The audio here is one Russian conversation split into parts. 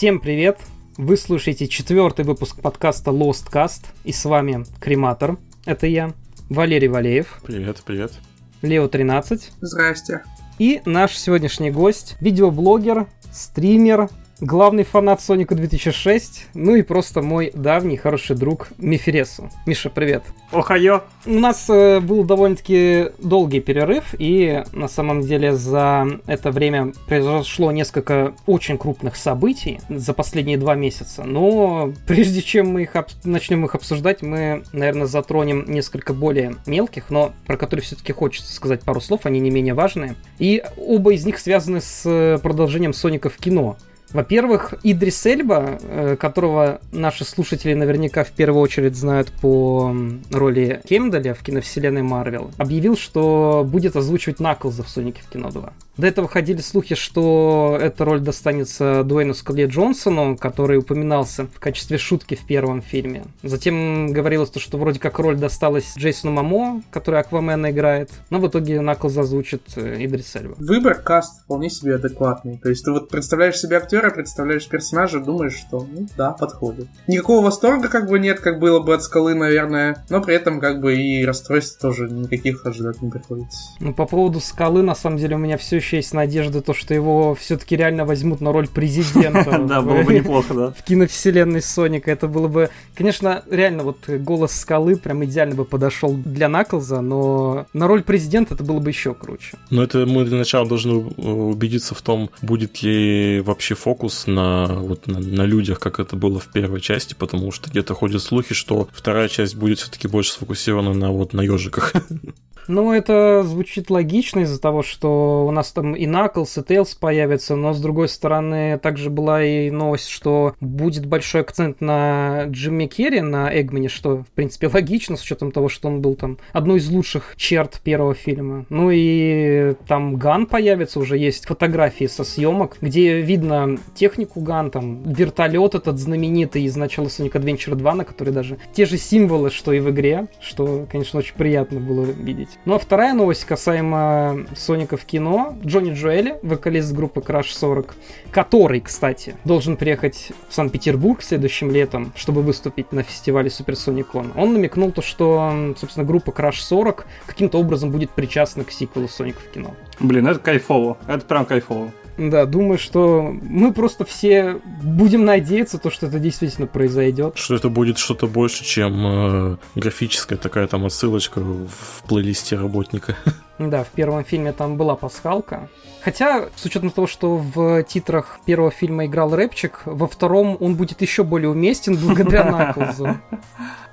Всем привет! Вы слушаете четвертый выпуск подкаста Lost Cast, и с вами Крематор, это я, Валерий Валеев. Привет, привет. Лео 13. Здрасте. И наш сегодняшний гость, видеоблогер, стример, главный фанат Соника 2006, ну и просто мой давний хороший друг Мифересу. Миша, привет. Охайо. У нас э, был довольно-таки долгий перерыв, и на самом деле за это время произошло несколько очень крупных событий за последние два месяца. Но прежде чем мы их начнем их обсуждать, мы, наверное, затронем несколько более мелких, но про которые все-таки хочется сказать пару слов, они не менее важные. И оба из них связаны с э, продолжением Соника в кино. Во-первых, Идрис Эльба, э, которого наши слушатели наверняка в первую очередь знают по роли Кемдаля в киновселенной Марвел, объявил, что будет озвучивать Наклза в Сонике в кино 2. До этого ходили слухи, что эта роль достанется Дуэйну Скале Джонсону, который упоминался в качестве шутки в первом фильме. Затем говорилось, что вроде как роль досталась Джейсону Мамо, который Аквамена играет, но в итоге Наклз озвучит э, Идрис Эльба. Выбор каст вполне себе адекватный. То есть ты вот представляешь себе актера, представляешь персонажа, думаешь, что ну да, подходит. Никакого восторга как бы нет, как было бы от скалы, наверное, но при этом как бы и расстройств тоже никаких ожидать не приходится. Ну, по поводу скалы, на самом деле, у меня все еще еще есть надежда, то, что его все-таки реально возьмут на роль президента. Да, было бы неплохо, да. В киновселенной Соника. Это было бы... Конечно, реально, вот голос скалы прям идеально бы подошел для Наклза, но на роль президента это было бы еще круче. Но это мы для начала должны убедиться в том, будет ли вообще фокус на, вот, на, на людях, как это было в первой части, потому что где-то ходят слухи, что вторая часть будет все-таки больше сфокусирована на вот на ежиках. Ну, это звучит логично из-за того, что у нас там и Knuckles, и Tails появятся, но с другой стороны, также была и новость, что будет большой акцент на Джимми Керри, на Эгмане, что, в принципе, логично, с учетом того, что он был там одной из лучших черт первого фильма. Ну и там Ган появится, уже есть фотографии со съемок, где видно технику Ган, там вертолет этот знаменитый из начала Sonic Adventure 2, на который даже те же символы, что и в игре, что, конечно, очень приятно было видеть. Ну а вторая новость касаемо Соника в кино. Джонни Джоэли, вокалист группы Crash 40, который, кстати, должен приехать в Санкт-Петербург следующим летом, чтобы выступить на фестивале Суперсоникон. Он намекнул то, что, собственно, группа Crash 40 каким-то образом будет причастна к сиквелу Соника в кино. Блин, это кайфово. Это прям кайфово. Да, думаю, что мы просто все будем надеяться, то, что это действительно произойдет. Что это будет что-то больше, чем э, графическая такая там отсылочка в плейлисте работника. Да, в первом фильме там была пасхалка. Хотя, с учетом того, что в титрах первого фильма играл рэпчик, во втором он будет еще более уместен благодаря Наклзу.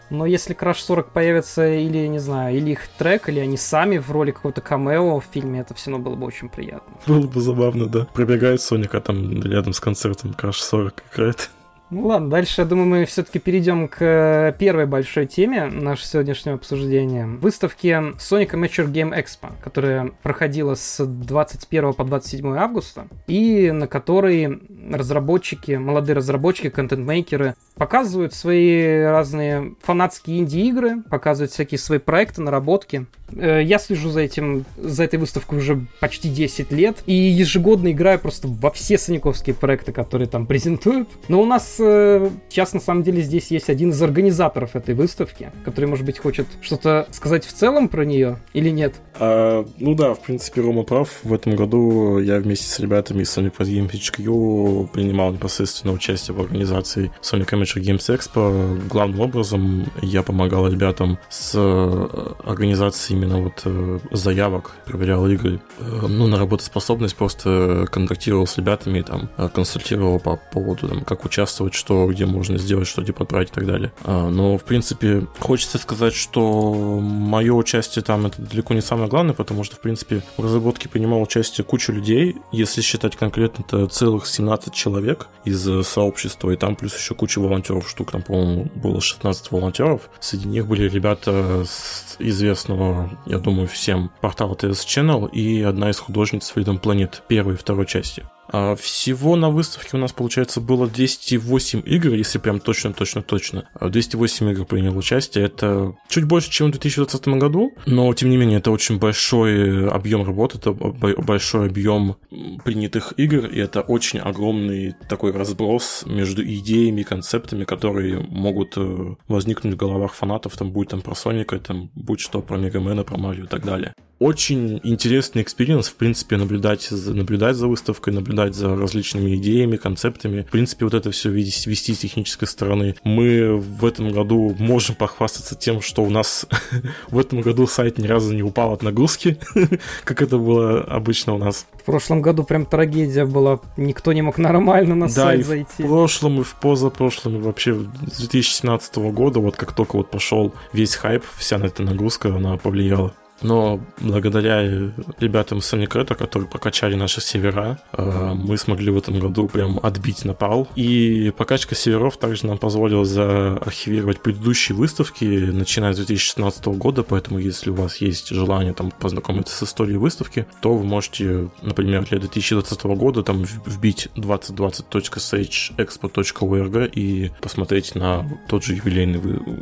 Но если Crash 40 появится или, не знаю, или их трек, или они сами в роли какого-то камео в фильме, это все равно было бы очень приятно. Было бы забавно, да. Пробегает Соник, а там рядом с концертом Crash 40 играет. Ну ладно, дальше, я думаю, мы все-таки перейдем к э, первой большой теме нашего сегодняшнего обсуждения. Выставке Sonic Amateur Game Expo, которая проходила с 21 по 27 августа, и на которой разработчики, молодые разработчики, контент-мейкеры показывают свои разные фанатские инди-игры, показывают всякие свои проекты, наработки. Э, я слежу за этим, за этой выставкой уже почти 10 лет, и ежегодно играю просто во все саниковские проекты, которые там презентуют. Но у нас э, сейчас, на самом деле, здесь есть один из организаторов этой выставки, который, может быть, хочет что-то сказать в целом про нее или нет? А, ну да, в принципе, Рома прав. В этом году я вместе с ребятами из Sonic Game HQ принимал непосредственно участие в организации Sonic Amateur Games Expo. Главным образом я помогал ребятам с э, организацией именно вот э, заявок, проверял игры, э, ну, на работоспособность, просто контактировал с ребятами, там, консультировал по поводу, там, как участвовать, что, где можно сделать, что где подбрать и так далее. А, но, в принципе, хочется сказать, что мое участие там это далеко не самое главное, потому что, в принципе, в разработке принимал участие куча людей, если считать конкретно, это целых 17 человек из сообщества, и там плюс еще куча волонтеров, штук, там, по-моему, было 16 волонтеров. Среди них были ребята с известного, я думаю, всем портала TS Channel и одна из художниц Freedom Planet первой и второй части. А всего на выставке у нас, получается, было 208 игр, если прям точно-точно-точно. 208 игр принял участие. Это чуть больше, чем в 2020 году, но, тем не менее, это очень большой объем работы, это большой объем принятых игр, и это очень огромный такой разброс между идеями и концептами, которые могут э, возникнуть в головах фанатов, там будет там про Соника, там будь что про Мегамена, про Марио и так далее очень интересный experience, в принципе, наблюдать, наблюдать за выставкой, наблюдать за различными идеями, концептами. В принципе, вот это все вести, вести с технической стороны. Мы в этом году можем похвастаться тем, что у нас в этом году сайт ни разу не упал от нагрузки, как это было обычно у нас. В прошлом году прям трагедия была. Никто не мог нормально на да, сайт и зайти. в прошлом, и в позапрошлом, и вообще с 2017 года, вот как только вот пошел весь хайп, вся эта нагрузка, она повлияла. Но благодаря ребятам с Соникрета, которые прокачали наши севера, э, мы смогли в этом году прям отбить напал. И прокачка северов также нам позволила заархивировать предыдущие выставки, начиная с 2016 года, поэтому если у вас есть желание там познакомиться с историей выставки, то вы можете, например, для 2020 года там вбить 2020.sageexpo.org и посмотреть на тот же юбилейный,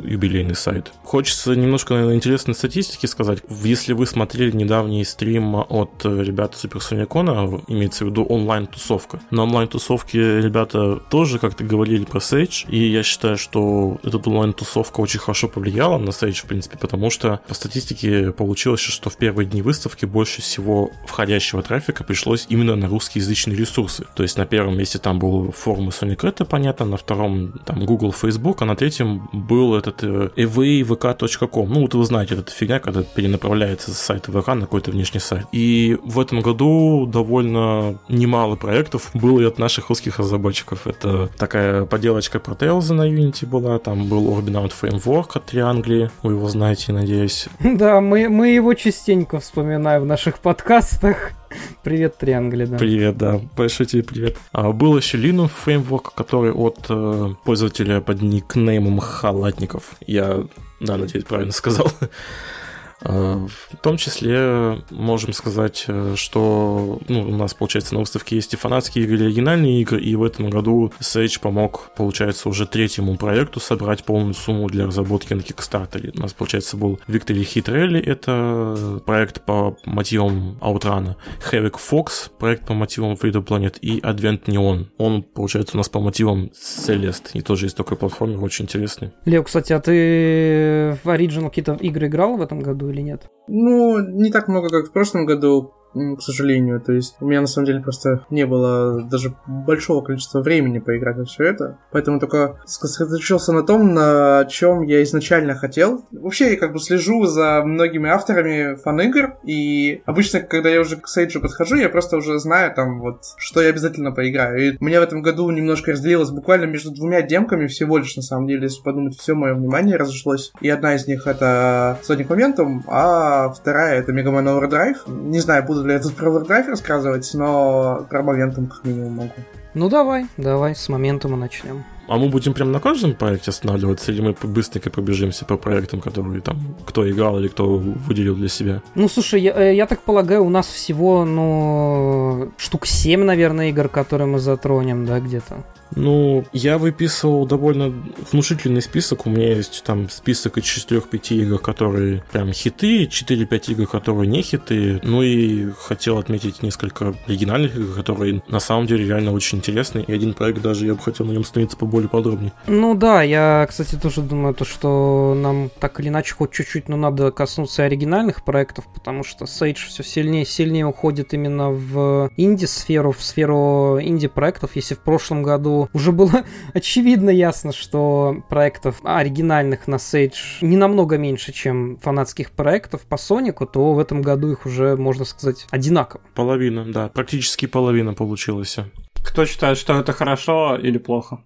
юбилейный сайт. Хочется немножко, наверное, интересной статистики сказать. В если вы смотрели недавний стрим от ребят Суперсоникона, имеется в виду онлайн-тусовка. На онлайн-тусовке ребята тоже как-то говорили про Sage, и я считаю, что эта онлайн-тусовка очень хорошо повлияла на Sage, в принципе, потому что по статистике получилось, что в первые дни выставки больше всего входящего трафика пришлось именно на русскоязычные ресурсы. То есть на первом месте там был форум Sonic это понятно, на втором там Google, Facebook, а на третьем был этот э, evvk.com. Ну, вот вы знаете, эта фигня, когда перенаправляют отправляется с сайта ВК на какой-то внешний сайт. И в этом году довольно немало проектов было и от наших русских разработчиков. Это такая поделочка про Tails на Unity была, там был Orbinout Framework от Триангли, вы его знаете, надеюсь. Да, мы, мы его частенько вспоминаем в наших подкастах. Привет, Триангли, да. Привет, да. Большой тебе привет. А, был еще Linux Framework, который от э, пользователя под никнеймом Халатников. Я, да, надеюсь, правильно сказал. Э, в том числе можем сказать, э, что ну, у нас, получается, на выставке есть и фанатские и оригинальные игры, и в этом году Sage помог, получается, уже третьему проекту собрать полную сумму для разработки на Kickstarter. У нас, получается, был Victory Hit Rally, это проект по мотивам Outrun, Havoc Fox, проект по мотивам Freedom Planet, и Advent Neon. Он, получается, у нас по мотивам Celeste, и тоже есть такой платформер, очень интересный. Лео, кстати, а ты в Original какие-то игры играл в этом году или нет? Ну, не так много, как в прошлом году к сожалению. То есть у меня на самом деле просто не было даже большого количества времени поиграть во все это. Поэтому только сосредоточился на том, на чем я изначально хотел. Вообще я как бы слежу за многими авторами фан-игр, и обычно, когда я уже к Сейджу подхожу, я просто уже знаю там вот, что я обязательно поиграю. И у меня в этом году немножко разделилось буквально между двумя демками всего лишь, на самом деле, если подумать, все мое внимание разошлось. И одна из них это Sonic Momentum, а вторая это Mega Man Overdrive. Не знаю, буду тут про Warcraft рассказывать, но про моментум как минимум могу. Ну давай, давай, с моментума начнем. А мы будем прям на каждом проекте останавливаться, или мы быстренько пробежимся по проектам, которые там кто играл или кто выделил для себя? Ну, слушай, я, э, я так полагаю, у нас всего, ну, штук 7, наверное, игр, которые мы затронем, да, где-то. Ну, я выписывал довольно внушительный список. У меня есть там список из 4-5 игр, которые прям хиты, 4-5 игр, которые не хиты. Ну и хотел отметить несколько оригинальных игр, которые на самом деле реально очень интересны. И один проект даже я бы хотел на нем остановиться поболее подробнее. Ну да, я, кстати, тоже думаю, то, что нам так или иначе хоть чуть-чуть, но надо коснуться оригинальных проектов, потому что Sage все сильнее и сильнее уходит именно в инди-сферу, в сферу инди-проектов. Если в прошлом году уже было очевидно ясно, что проектов оригинальных на Sage не намного меньше, чем фанатских проектов по Сонику, то в этом году их уже, можно сказать, одинаково. Половина, да, практически половина получилась. Кто считает, что это хорошо или плохо?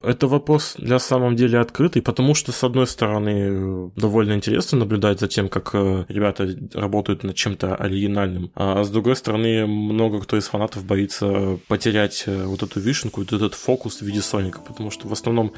Это вопрос для самом деле открытый, потому что, с одной стороны, довольно интересно наблюдать за тем, как э, ребята работают над чем-то оригинальным, а с другой стороны, много кто из фанатов боится потерять э, вот эту вишенку, вот этот фокус в виде Соника, потому что в основном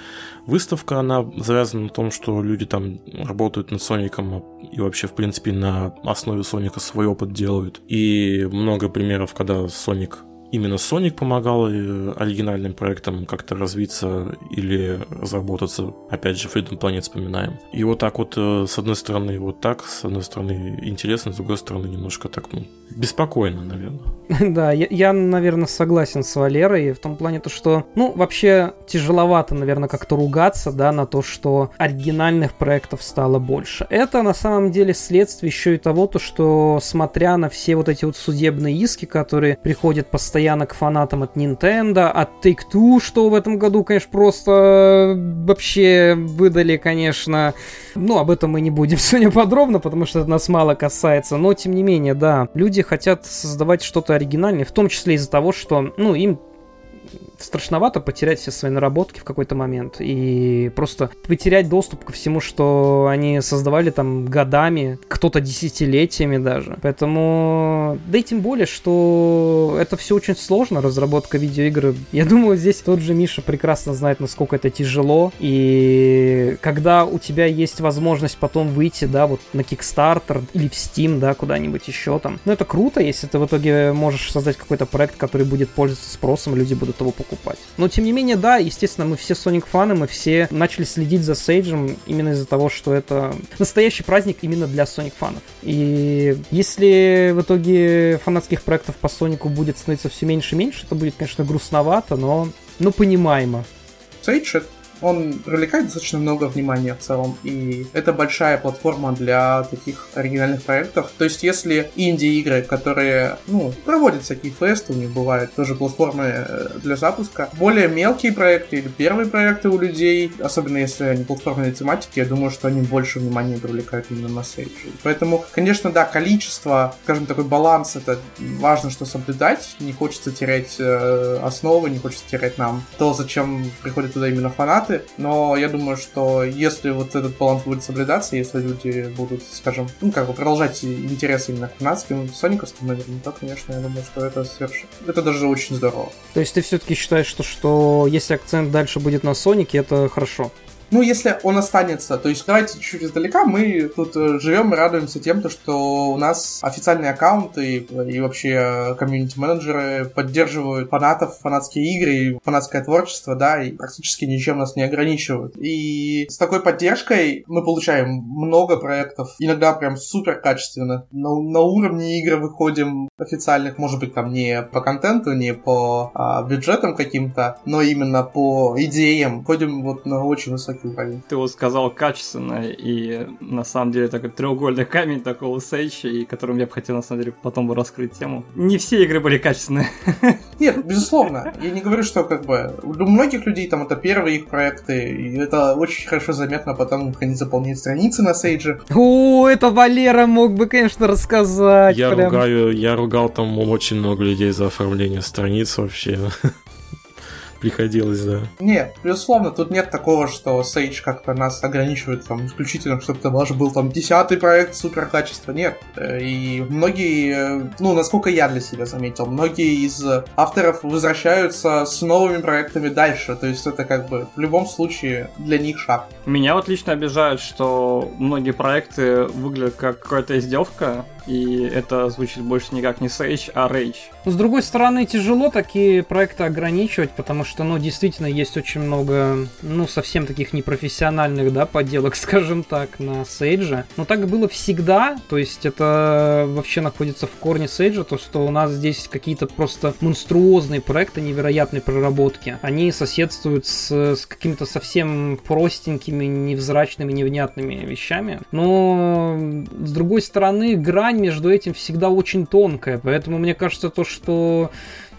выставка, она завязана на том, что люди там работают над Соником и вообще, в принципе, на основе Соника свой опыт делают. И много примеров, когда Соник именно Sonic помогал э, оригинальным проектам как-то развиться или разработаться. Опять же, Freedom Planet вспоминаем. И вот так вот, э, с одной стороны, вот так, с одной стороны, интересно, с другой стороны, немножко так, ну, беспокойно, наверное. Да, я, я, наверное, согласен с Валерой в том плане, то, что, ну, вообще тяжеловато, наверное, как-то ругаться, да, на то, что оригинальных проектов стало больше. Это, на самом деле, следствие еще и того, то, что, смотря на все вот эти вот судебные иски, которые приходят постоянно к фанатам от Nintendo, от Take-Two, что в этом году, конечно, просто вообще выдали, конечно, ну, об этом мы не будем сегодня подробно, потому что это нас мало касается, но, тем не менее, да, люди хотят создавать что-то оригинальное, в том числе из-за того, что, ну, им страшновато потерять все свои наработки в какой-то момент и просто потерять доступ ко всему, что они создавали там годами, кто-то десятилетиями даже. Поэтому, да и тем более, что это все очень сложно, разработка видеоигр. Я думаю, здесь тот же Миша прекрасно знает, насколько это тяжело. И когда у тебя есть возможность потом выйти, да, вот на Kickstarter или в Steam, да, куда-нибудь еще там. Ну, это круто, если ты в итоге можешь создать какой-то проект, который будет пользоваться спросом, люди будут его покупать покупать. Но тем не менее, да, естественно, мы все Sonic фаны, мы все начали следить за Сейджем именно из-за того, что это настоящий праздник именно для Sonic фанов. И если в итоге фанатских проектов по Сонику будет становиться все меньше и меньше, это будет, конечно, грустновато, но ну понимаемо. Сейдж он привлекает достаточно много внимания в целом, и это большая платформа для таких оригинальных проектов. То есть, если инди-игры, которые, ну, проводят всякие фесты, у них бывают тоже платформы э, для запуска, более мелкие проекты или первые проекты у людей, особенно если они платформенные тематики, я думаю, что они больше внимания привлекают именно на сейджи. Поэтому, конечно, да, количество, скажем, такой баланс, это важно, что соблюдать, не хочется терять э, основы, не хочется терять нам то, зачем приходят туда именно фанаты, форматы, но я думаю, что если вот этот баланс будет соблюдаться, если люди будут, скажем, ну, как бы продолжать интерес именно к фанатским, сониковским, наверное, то, конечно, я думаю, что это совершенно... Это даже очень здорово. То есть ты все-таки считаешь, что, что если акцент дальше будет на Сонике, это хорошо? Ну, если он останется, то есть давайте чуть издалека, мы тут э, живем и радуемся тем, то, что у нас официальные аккаунты и, вообще комьюнити-менеджеры поддерживают фанатов, фанатские игры и фанатское творчество, да, и практически ничем нас не ограничивают. И с такой поддержкой мы получаем много проектов, иногда прям супер качественно. На, на уровне игры выходим официальных, может быть, там не по контенту, не по а, бюджетам каким-то, но именно по идеям. Ходим вот на очень высокий уровень. Ты вот сказал качественно, и на самом деле такой треугольный камень такого Сейча, и которым я бы хотел на самом деле потом бы раскрыть тему. Не все игры были качественные. Нет, безусловно. Я не говорю, что как бы у многих людей там это первые их проекты, и это очень хорошо заметно потому, как они заполняют страницы на Сейдже. О, это Валера мог бы, конечно, рассказать. Я прям. ругаю, я ругал там очень много людей за оформление страниц вообще приходилось, да. Нет, безусловно, тут нет такого, что Sage как-то нас ограничивает там исключительно, чтобы это ваш был там десятый проект супер качества. Нет. И многие, ну, насколько я для себя заметил, многие из авторов возвращаются с новыми проектами дальше. То есть это как бы в любом случае для них шаг. Меня вот лично обижает, что многие проекты выглядят как какая-то издевка, и это звучит больше никак не Sage, а Rage. С другой стороны, тяжело такие проекты ограничивать, потому что, ну, действительно, есть очень много, ну, совсем таких непрофессиональных, да, подделок, скажем так, на Sage. Но так было всегда, то есть это вообще находится в корне Sage, то, что у нас здесь какие-то просто монструозные проекты невероятной проработки. Они соседствуют с, с какими-то совсем простенькими, невзрачными, невнятными вещами. Но, с другой стороны, грань между этим всегда очень тонкая, поэтому мне кажется то, что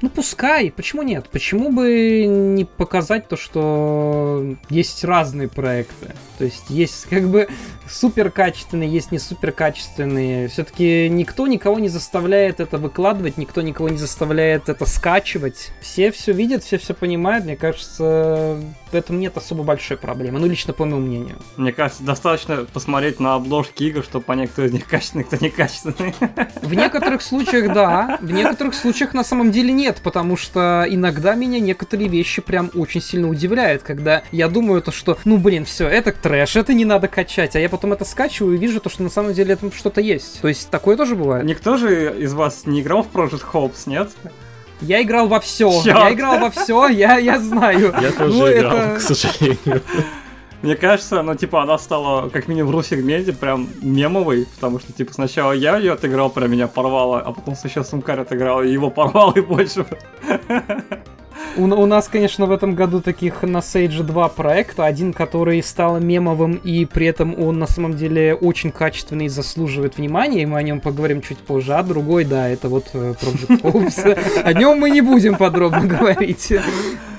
ну пускай, почему нет? Почему бы не показать то, что есть разные проекты? То есть есть как бы супер качественные, есть не супер качественные. Все-таки никто никого не заставляет это выкладывать, никто никого не заставляет это скачивать. Все все видят, все все понимают. Мне кажется, в этом нет особо большой проблемы. Ну, лично по моему мнению. Мне кажется, достаточно посмотреть на обложки игр, чтобы понять, кто из них качественный, кто некачественный. В некоторых случаях да, в некоторых случаях на самом деле нет, потому что иногда меня некоторые вещи прям очень сильно удивляют, когда я думаю то, что, ну блин, все, это трэш, это не надо качать, а я потом это скачиваю и вижу то, что на самом деле это что-то есть. То есть такое тоже бывает. Никто же из вас не играл в Project Hopes, нет? Я играл во все. Я играл во все, я, я знаю. Я тоже Ну, играл, это- к сожалению. Мне кажется, ну, типа, она стала, как минимум, в ру-сегменте прям мемовой, потому что, типа, сначала я ее отыграл, прям меня порвало, а потом сначала Сумкарь отыграл, и его порвало, и больше. У, у нас, конечно, в этом году таких на Sage 2 проекта. Один, который стал мемовым, и при этом он на самом деле очень качественный и заслуживает внимания, и мы о нем поговорим чуть позже. А другой, да, это вот э, Project Ops. О нем мы не будем подробно говорить.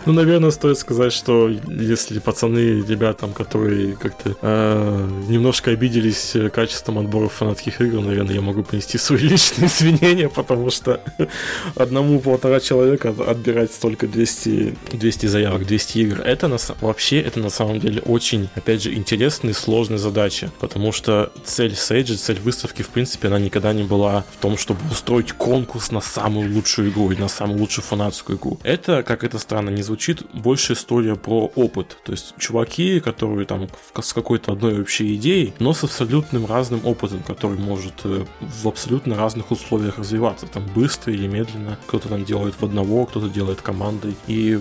Ну, наверное, стоит сказать, что если пацаны, ребятам, которые как-то э, немножко обиделись э, качеством отборов фанатских игр, наверное, я могу принести свои личные извинения, потому что одному полтора человека от- отбирать столько 200, 200 заявок, 200 игр, это на, вообще, это на самом деле очень, опять же, интересная и сложная задача, потому что цель Сейджа, цель выставки, в принципе, она никогда не была в том, чтобы устроить конкурс на самую лучшую игру и на самую лучшую фанатскую игру. Это, как это странно не звучит, больше история про опыт. То есть чуваки, которые там с какой-то одной общей идеей, но с абсолютным разным опытом, который может э, в абсолютно разных условиях развиваться. Там быстро или медленно. Кто-то там делает в одного, кто-то делает командой. И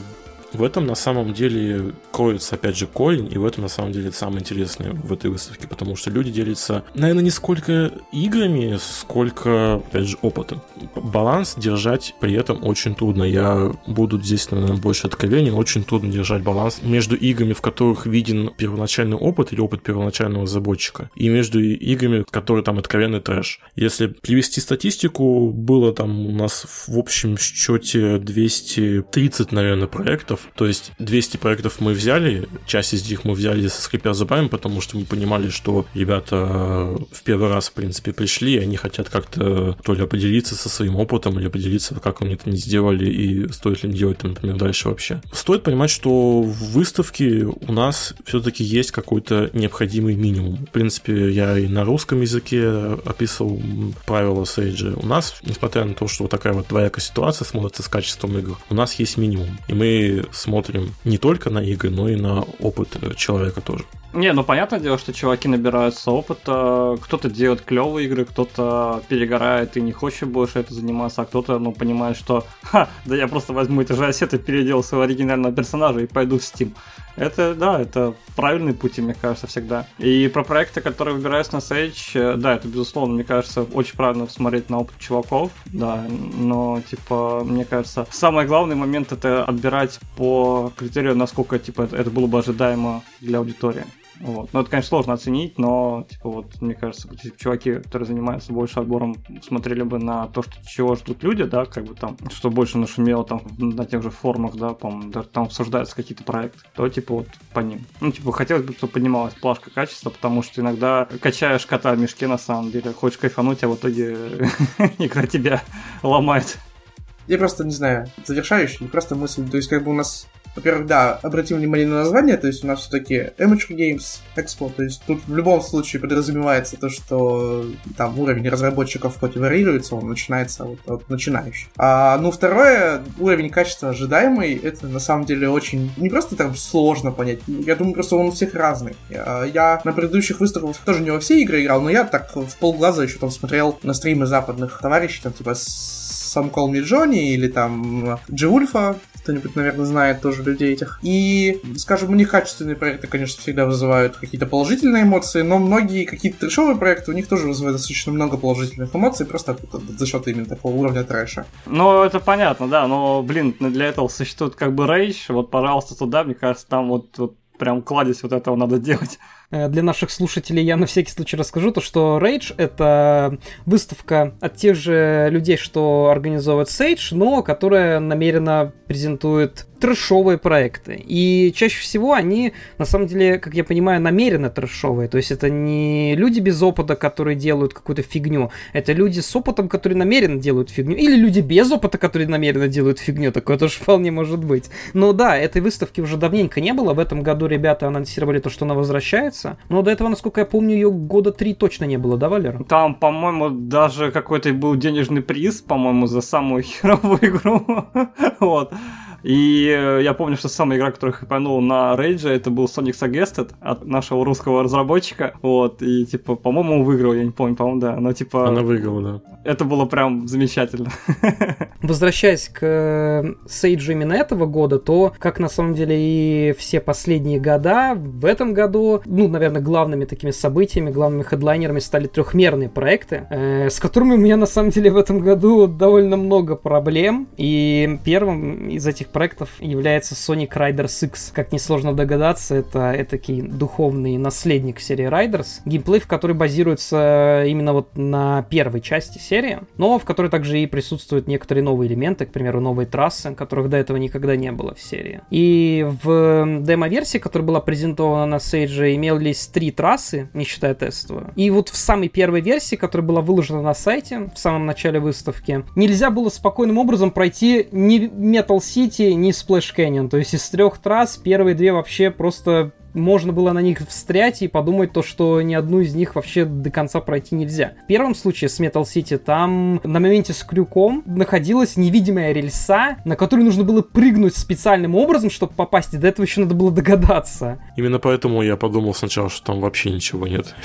в этом на самом деле кроется, опять же, корень, и в этом на самом деле самое интересное в этой выставке, потому что люди делятся, наверное, не сколько играми, сколько, опять же, опытом. Баланс держать при этом очень трудно. Я буду здесь, наверное, больше откровенен, очень трудно держать баланс между играми, в которых виден первоначальный опыт или опыт первоначального разработчика, и между играми, которые там откровенный трэш. Если привести статистику, было там у нас в общем счете 230, наверное, проектов, то есть 200 проектов мы взяли, часть из них мы взяли со скрипя зубами, потому что мы понимали, что ребята э, в первый раз, в принципе, пришли, и они хотят как-то то ли поделиться со своим опытом, или поделиться, как они это не сделали, и стоит ли им делать, например, дальше вообще. Стоит понимать, что в выставке у нас все-таки есть какой-то необходимый минимум. В принципе, я и на русском языке описывал правила Сейджа. У нас, несмотря на то, что вот такая вот двоякая ситуация смотрится с качеством игр, у нас есть минимум. И мы смотрим не только на игры, но и на опыт э, человека тоже. Не, ну понятное дело, что чуваки набираются опыта, кто-то делает клевые игры, кто-то перегорает и не хочет больше это заниматься, а кто-то, ну, понимает, что, ха, да я просто возьму эти же ассеты, переделаю своего оригинального персонажа и пойду в Steam. Это, да, это правильный путь, мне кажется, всегда. И про проекты, которые выбираются на Sage, э, да, это, безусловно, мне кажется, очень правильно смотреть на опыт чуваков, да, но, типа, мне кажется, самый главный момент это отбирать по критерию, насколько, типа, это было бы ожидаемо для аудитории. Вот. Ну, это, конечно, сложно оценить, но, типа, вот, мне кажется, эти чуваки, которые занимаются больше отбором, смотрели бы на то, что, чего ждут люди, да, как бы там, что больше нашумело там на тех же форумах, да, по-моему, даже там обсуждаются какие-то проекты, то, типа, вот по ним. Ну, типа, хотелось бы, чтобы поднималась плашка качества, потому что иногда качаешь кота в мешке, на самом деле, хочешь кайфануть, а в итоге игра тебя ломает. Я просто, не знаю, завершающий, просто мысль. То есть, как бы у нас, во-первых, да, обратим внимание на название, то есть у нас все-таки Amateur Games Expo, то есть тут в любом случае подразумевается то, что там уровень разработчиков хоть и варьируется, он начинается вот от начинающих. А, ну, второе, уровень качества ожидаемый, это на самом деле очень, не просто там сложно понять, я думаю, просто он у всех разный. Я, я на предыдущих выставках тоже не во все игры играл, но я так в полглаза еще там смотрел на стримы западных товарищей, там типа Some Call Me Johnny или там Джиульфа, кто-нибудь, наверное, знает тоже людей этих. И, скажем, у них качественные проекты, конечно, всегда вызывают какие-то положительные эмоции, но многие какие-то трешовые проекты у них тоже вызывают достаточно много положительных эмоций, просто за счет именно такого уровня трэша. Ну, это понятно, да, но, блин, для этого существует как бы рейдж, вот, пожалуйста, туда, мне кажется, там вот, вот прям кладезь вот этого надо делать. Э, Для наших слушателей я на всякий случай расскажу, то что Rage — это выставка от тех же людей, что организовывает Sage, но которая намеренно презентует трэшовые проекты. И чаще всего они, на самом деле, как я понимаю, намеренно трэшовые. То есть это не люди без опыта, которые делают какую-то фигню. Это люди с опытом, которые намеренно делают фигню. Или люди без опыта, которые намеренно делают фигню. Такое тоже вполне может быть. Но да, этой выставки уже давненько не было. В этом году ребята анонсировали то, что она возвращается. Но до этого, насколько я помню, ее года три точно не было, да, Валера? Там, по-моему, даже какой-то был денежный приз, по-моему, за самую херовую игру. вот. И э, я помню, что самая игра, которую хайпанул на Рейдже, это был Sonic Suggested от нашего русского разработчика. Вот, и типа, по-моему, выиграл, я не помню, по-моему, да. Но типа... Она выиграла, да. Это было прям замечательно. Возвращаясь к э, Сейджу именно этого года, то, как на самом деле и все последние года, в этом году, ну, наверное, главными такими событиями, главными хедлайнерами стали трехмерные проекты, э, с которыми у меня на самом деле в этом году довольно много проблем. И первым из этих проектов является Sonic Riders X. Как несложно догадаться, это этакий духовный наследник серии Riders, геймплей в который базируется именно вот на первой части серии, но в которой также и присутствуют некоторые новые элементы, к примеру, новые трассы, которых до этого никогда не было в серии. И в демо-версии, которая была презентована на Сейдже, имелись три трассы, не считая тестовую. И вот в самой первой версии, которая была выложена на сайте в самом начале выставки, нельзя было спокойным образом пройти ни Metal City, ни Splash Canyon. То есть из трех трасс первые две вообще просто можно было на них встрять и подумать то, что ни одну из них вообще до конца пройти нельзя. В первом случае с Metal City там на моменте с крюком находилась невидимая рельса, на которую нужно было прыгнуть специальным образом, чтобы попасть, и до этого еще надо было догадаться. Именно поэтому я подумал сначала, что там вообще ничего нет.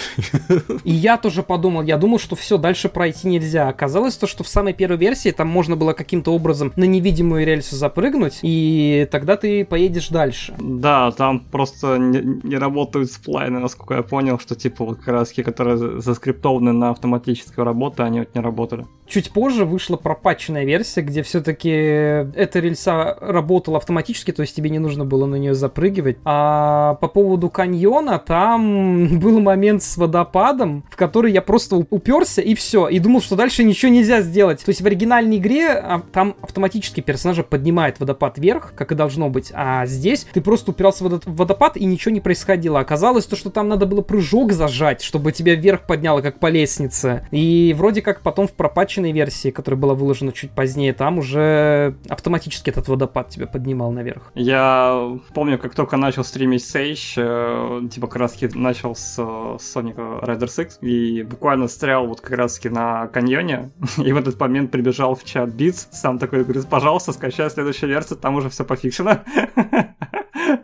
И я тоже подумал, я думал, что все, дальше пройти нельзя. Оказалось то, что в самой первой версии там можно было каким-то образом на невидимую рельсу запрыгнуть, и тогда ты поедешь дальше. Да, там просто не, работают сплайны, насколько я понял, что типа вот раз которые заскриптованы на автоматическую работу, они вот не работали. Чуть позже вышла пропатченная версия, где все-таки эта рельса работала автоматически, то есть тебе не нужно было на нее запрыгивать. А по поводу каньона, там был момент с водопадом, в который я просто уперся и все, и думал, что дальше ничего нельзя сделать. То есть в оригинальной игре а, там автоматически персонажа поднимает водопад вверх, как и должно быть, а здесь ты просто упирался в водопад и ничего не происходило. Оказалось то, что там надо было прыжок зажать, чтобы тебя вверх подняло, как по лестнице. И вроде как потом в пропатченной версии, которая была выложена чуть позднее, там уже автоматически этот водопад тебя поднимал наверх. Я помню, как только начал стримить Sage, э, типа как раз начал с, с Sonic Riders X, и буквально стрял вот как раз на каньоне, и в этот момент прибежал в чат Beats, сам такой говорит, пожалуйста, скачай следующую версию, там уже все пофиксено.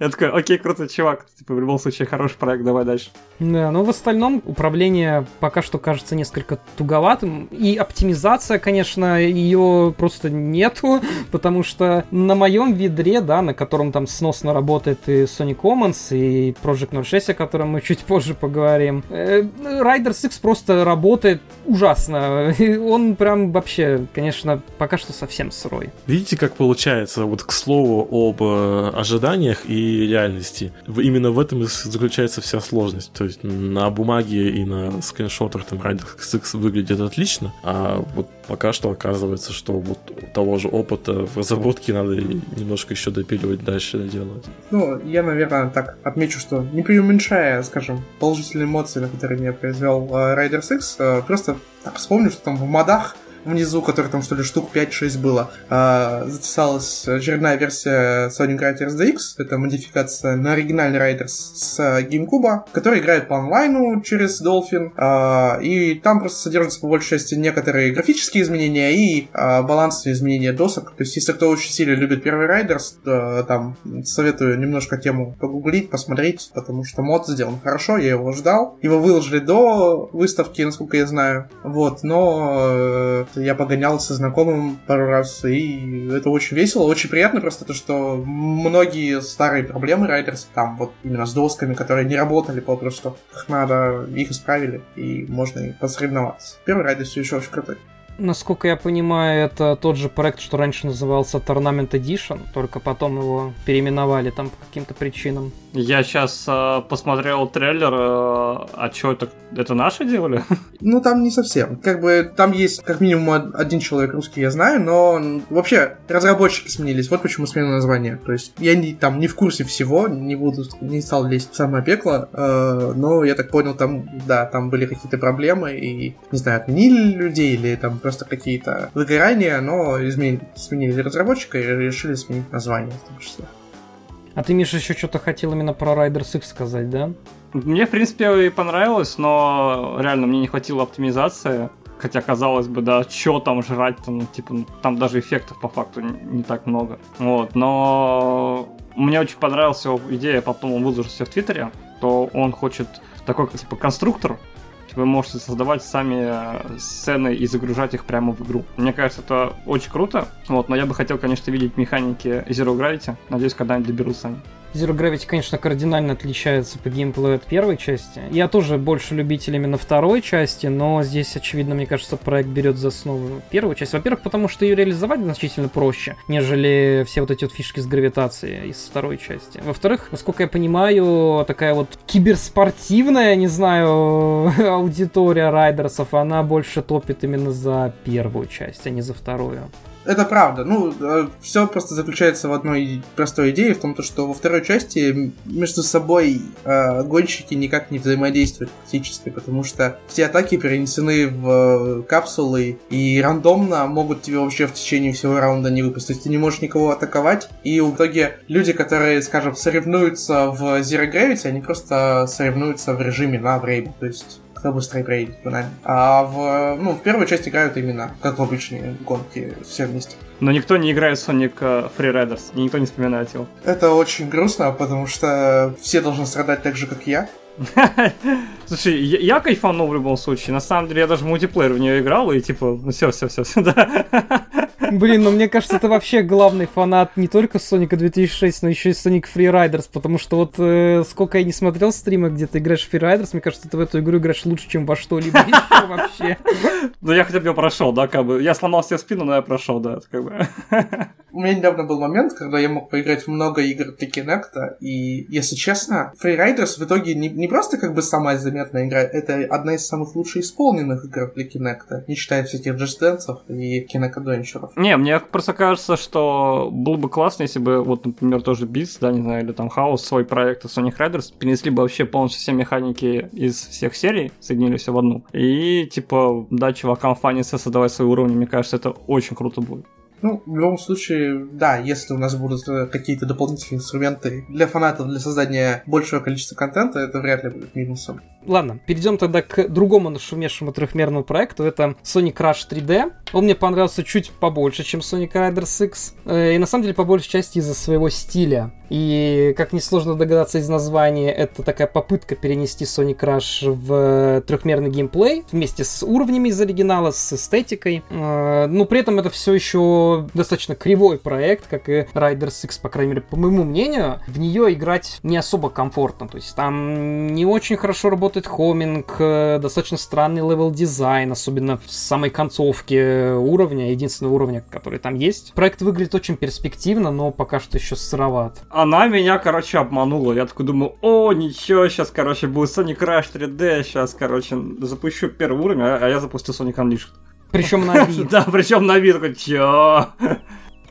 Я такой, окей, круто, чувак. Типа, в любом случае, хороший проект, давай дальше. Да, но в остальном управление пока что кажется несколько туговатым. И оптимизация, конечно, ее просто нету, потому что на моем ведре, да, на котором там сносно работает и Sony Commons, и Project 06, о котором мы чуть позже поговорим, э, Riders X просто работает ужасно. Он прям вообще, конечно, пока что совсем сырой. Видите, как получается, вот к слову об э, ожиданиях и реальности. Именно в этом и заключается вся сложность. То есть на бумаге и на скриншотах там Rider X выглядит отлично, а вот пока что оказывается, что вот того же опыта в разработке надо немножко еще допиливать дальше делать. Ну, я, наверное, так отмечу, что не преуменьшая, скажем, положительные эмоции, на которые меня произвел uh, Riders X, uh, просто так вспомню, что там в модах внизу, который там что ли штук 5-6 было, э, затесалась очередная версия Sonic Riders DX, это модификация на оригинальный Riders с GameCube, который играет по онлайну через Dolphin, э, и там просто содержатся по большей части некоторые графические изменения и э, балансные изменения досок, то есть если кто очень сильно любит первый Riders, то, там советую немножко тему погуглить, посмотреть, потому что мод сделан хорошо, я его ждал, его выложили до выставки, насколько я знаю, вот, но э, я погонял со знакомым пару раз, и это очень весело, очень приятно просто то, что многие старые проблемы Райдерс, там вот именно с досками, которые не работали попросту, их надо, их исправили, и можно и посоревноваться. Первый Райдерс все еще очень крутой. Насколько я понимаю, это тот же проект, что раньше назывался Tournament Edition, только потом его переименовали там по каким-то причинам. Я сейчас э, посмотрел трейлер, э, а что это? Это наши делали? Ну, там не совсем. Как бы там есть как минимум один человек русский, я знаю, но вообще разработчики сменились. Вот почему смена названия. То есть я не, там не в курсе всего, не буду, не стал лезть в самое пекло, э, но я так понял, там, да, там были какие-то проблемы, и, не знаю, отменили людей, или там просто какие-то выгорания, но изменили, сменили разработчика и решили сменить название в том числе. А ты, Миша, еще что-то хотел именно про Riders X сказать, да? Мне, в принципе, и понравилось, но реально мне не хватило оптимизации Хотя, казалось бы, да, что там жрать, там, ну, типа, ну, там даже эффектов по факту не, не так много. Вот, но мне очень понравилась его идея, потом он выложился в Твиттере, то он хочет такой, типа, конструктор, вы можете создавать сами э, сцены и загружать их прямо в игру. Мне кажется, это очень круто. Вот, но я бы хотел, конечно, видеть механики Zero Gravity. Надеюсь, когда-нибудь доберутся они. Zero Gravity, конечно, кардинально отличается по геймплею от первой части. Я тоже больше любитель именно второй части, но здесь, очевидно, мне кажется, проект берет за основу первую часть. Во-первых, потому что ее реализовать значительно проще, нежели все вот эти вот фишки с гравитацией из второй части. Во-вторых, насколько я понимаю, такая вот киберспортивная, не знаю, аудитория райдерсов, она больше топит именно за первую часть, а не за вторую. Это правда. Ну, э, все просто заключается в одной простой идее, в том, что во второй части между собой э, гонщики никак не взаимодействуют практически, потому что все атаки перенесены в э, капсулы и рандомно могут тебе вообще в течение всего раунда не выпустить. Ты не можешь никого атаковать, и в итоге люди, которые, скажем, соревнуются в Zero Gravity, они просто соревнуются в режиме на время. То есть кто быстрее проедет, банально. А в, ну, в первую часть играют именно, как в обычные гонки, все вместе. Но никто не играет в Sonic э, Freeriders, и никто не вспоминает его. Это очень грустно, потому что все должны страдать так же, как я. Слушай, я, я кайфанул в любом случае. На самом деле, я даже мультиплеер в нее играл, и типа, ну все, все, все, все, да. Блин, ну мне кажется, это вообще главный фанат не только Соника 2006, но еще и Sonic Freeriders, потому что вот э, сколько я не смотрел стримы, где ты играешь в Freeriders, мне кажется, ты в эту игру играешь лучше, чем во что-либо еще вообще. Ну я хотя бы прошел, да, как бы. Я сломал себе спину, но я прошел, да, как бы. У меня недавно был момент, когда я мог поиграть в много игр для Kinect, и, если честно, Freeriders в итоге не, не просто как бы самая заметная игра, это одна из самых лучше исполненных игр для Kinect, не считая всяких Just Dance и Kinect Adventure. Не, мне просто кажется, что было бы классно, если бы, вот, например, тоже Beats, да, не знаю, или там House, свой проект Sonic Riders, перенесли бы вообще полностью все механики из всех серий, соединили все в одну. И, типа, дать чувакам фаниться, создавать свои уровни, мне кажется, это очень круто будет. Ну, в любом случае, да, если у нас будут э, какие-то дополнительные инструменты для фанатов для создания большего количества контента, это вряд ли будет минусом. Ладно, перейдем тогда к другому нашумевшему трехмерному проекту. Это Sonic Rush 3D. Он мне понравился чуть побольше, чем Sonic Riders X. Э, и на самом деле, по большей части из-за своего стиля. И, как несложно догадаться из названия, это такая попытка перенести Sonic Rush в трехмерный геймплей вместе с уровнями из оригинала, с эстетикой. Э, но при этом это все еще достаточно кривой проект, как и Riders X, по крайней мере, по моему мнению. В нее играть не особо комфортно. То есть там не очень хорошо работает хоминг, э, достаточно странный level design, особенно в самой концовке уровня, единственного уровня, который там есть. Проект выглядит очень перспективно, но пока что еще сыроват она меня, короче, обманула. Я такой думаю, о, ничего, сейчас, короче, будет Sonic Rush 3D, сейчас, короче, запущу первый уровень, а я запустил Sonic Unleashed. Причем на вид. Да, причем на вид, такой, чё?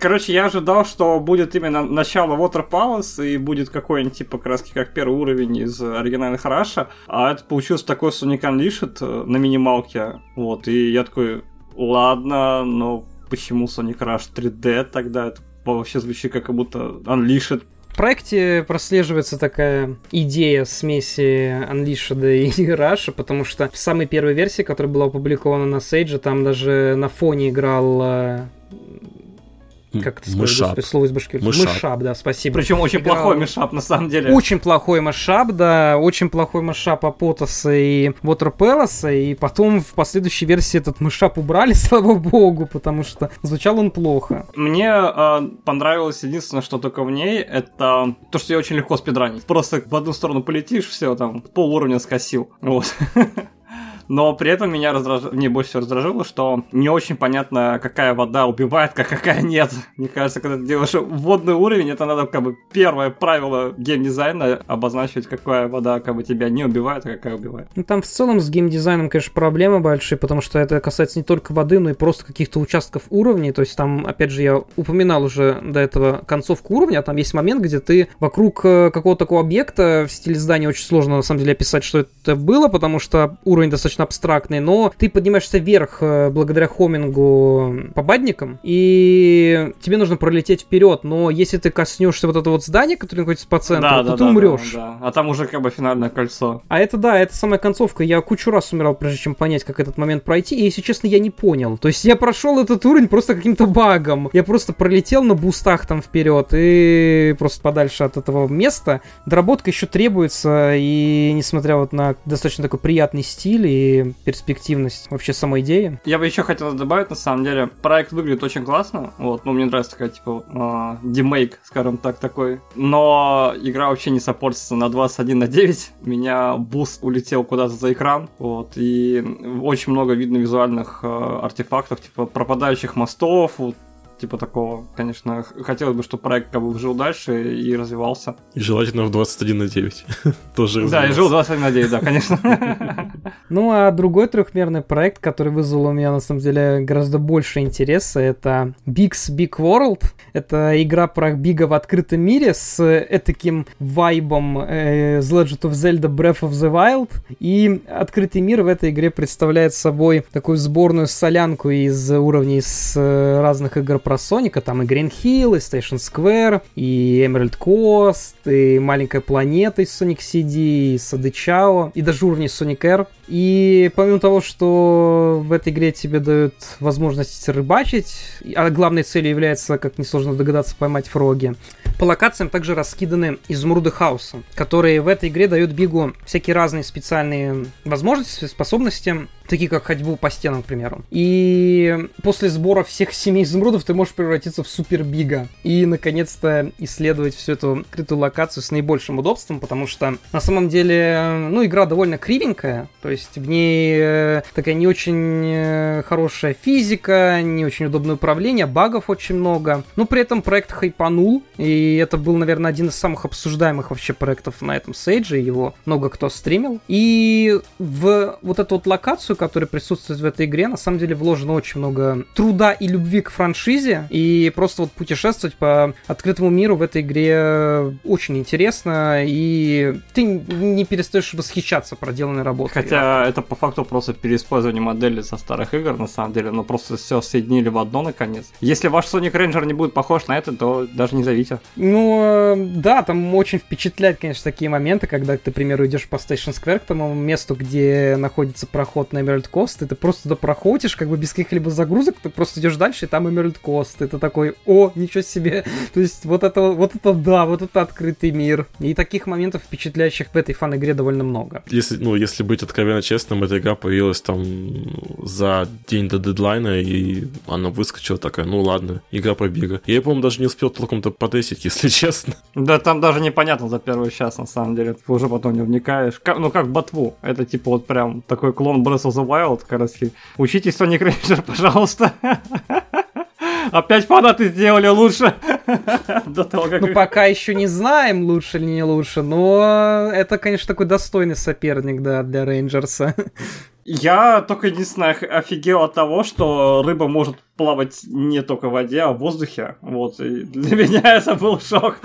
Короче, я ожидал, что будет именно начало Water Palace и будет какой-нибудь типа краски как первый уровень из оригинальных Rush а, а это получилось такой Sonic Unleashed э, на минималке, вот, и я такой, ладно, но почему Sonic Rush 3D тогда? Это вообще звучит как будто Unleashed в проекте прослеживается такая идея смеси Unleashed и Rush, потому что в самой первой версии, которая была опубликована на Sage, там даже на фоне играл э, как это сказать, слово из башкирии? Мышап. мышап, да, спасибо. Причем очень Играл... плохой мышап, на самом деле. Очень плохой мышап, да, очень плохой мышап Апотаса и Water Palace, и потом в последующей версии этот мышап убрали, слава богу, потому что звучал он плохо. Мне э, понравилось единственное, что только в ней, это то, что я очень легко спидранить. Просто в одну сторону полетишь, все, там, пол уровня скосил. Вот. но при этом меня раздражало, мне больше всего раздражило, что не очень понятно, какая вода убивает, как какая нет. Мне кажется, когда ты делаешь водный уровень, это надо как бы первое правило геймдизайна обозначить, какая вода как бы тебя не убивает, а какая убивает. Ну, там в целом с геймдизайном, конечно, проблемы большие, потому что это касается не только воды, но и просто каких-то участков уровней. То есть там, опять же, я упоминал уже до этого концовку уровня, а там есть момент, где ты вокруг э, какого-то такого объекта в стиле здания очень сложно, на самом деле, описать, что это было, потому что уровень достаточно достаточно абстрактный, но ты поднимаешься вверх э, благодаря хомингу по бадникам, и тебе нужно пролететь вперед, но если ты коснешься вот этого вот здания, которое находится по центру, Да, то да, ты да, умрешь. да, да. А там уже как бы финальное кольцо. А это да, это самая концовка. Я кучу раз умирал, прежде чем понять, как этот момент пройти. И, если честно, я не понял. То есть я прошел этот уровень просто каким-то багом. Я просто пролетел на бустах там вперед и просто подальше от этого места. Доработка еще требуется, и несмотря вот на достаточно такой приятный стиль и перспективность вообще самой идеи. Я бы еще хотел добавить, на самом деле, проект выглядит очень классно. Вот, ну, мне нравится такая, типа, э, скажем так, такой. Но игра вообще не саппортится на 21 на 9. У меня буст улетел куда-то за экран. Вот, и очень много видно визуальных э, артефактов, типа пропадающих мостов, вот, типа такого. Конечно, хотелось бы, чтобы проект как бы жил дальше и развивался. И желательно в 21 на 9. Тоже Да, и жил 21 на 9, да, конечно. Ну, а другой трехмерный проект, который вызвал у меня, на самом деле, гораздо больше интереса, это Big's Big World. Это игра про Бига в открытом мире с таким вайбом э, The Legend of Zelda Breath of the Wild. И открытый мир в этой игре представляет собой такую сборную солянку из уровней с э, разных игр про Соника. Там и Green Hill, и Station Square, и Emerald Coast, и Маленькая планета из Sonic CD, и Сады Чао, и даже уровни Sonic Air. И помимо того, что в этой игре тебе дают возможность рыбачить, а главной целью является, как несложно догадаться, поймать фроги, по локациям также раскиданы изумруды хаоса, которые в этой игре дают Бигу всякие разные специальные возможности, способности, такие как ходьбу по стенам, к примеру. И после сбора всех семи изумрудов ты можешь превратиться в супер Бига и, наконец-то, исследовать всю эту открытую локацию с наибольшим удобством, потому что, на самом деле, ну, игра довольно кривенькая, то есть в ней э, такая не очень э, хорошая физика, не очень удобное управление, багов очень много, но при этом проект хайпанул, и это был, наверное, один из самых обсуждаемых вообще проектов на этом сейдже, его много кто стримил. И в вот эту вот локацию, которая присутствует в этой игре, на самом деле вложено очень много труда и любви к франшизе, и просто вот путешествовать по открытому миру в этой игре очень интересно, и ты не перестаешь восхищаться проделанной работой. Хотя это по факту просто переиспользование модели со старых игр, на самом деле, но просто все соединили в одно наконец. Если ваш Sonic Ranger не будет похож на это, то даже не зовите. Ну, э, да, там очень впечатляет, конечно, такие моменты, когда ты, к примеру, идешь по Station Square к тому месту, где находится проход на Emerald Coast, и ты просто туда проходишь, как бы без каких-либо загрузок, ты просто идешь дальше, и там Emerald Coast, ты такой, о, ничего себе, то есть вот это, вот это да, вот это открытый мир. И таких моментов впечатляющих в этой фан-игре довольно много. Если, ну, если быть откровенно честным, эта игра появилась там за день до дедлайна, и она выскочила такая, ну ладно, игра по Бига. Я, по-моему, даже не успел толком-то потестить, если честно. Да там даже непонятно за первый час, на самом деле, ты уже потом не вникаешь. Как- ну как ботву, это типа вот прям такой клон Breath of the Wild, как раз. таки. Учитесь Sonic Ranger, пожалуйста. Опять фанаты сделали лучше. До того, как... Ну, пока еще не знаем, лучше или не лучше, но это, конечно, такой достойный соперник, да, для Рейнджерса. Я только единственное ох- офигел от того, что рыба может плавать не только в воде, а в воздухе. Вот, и для меня это был шок.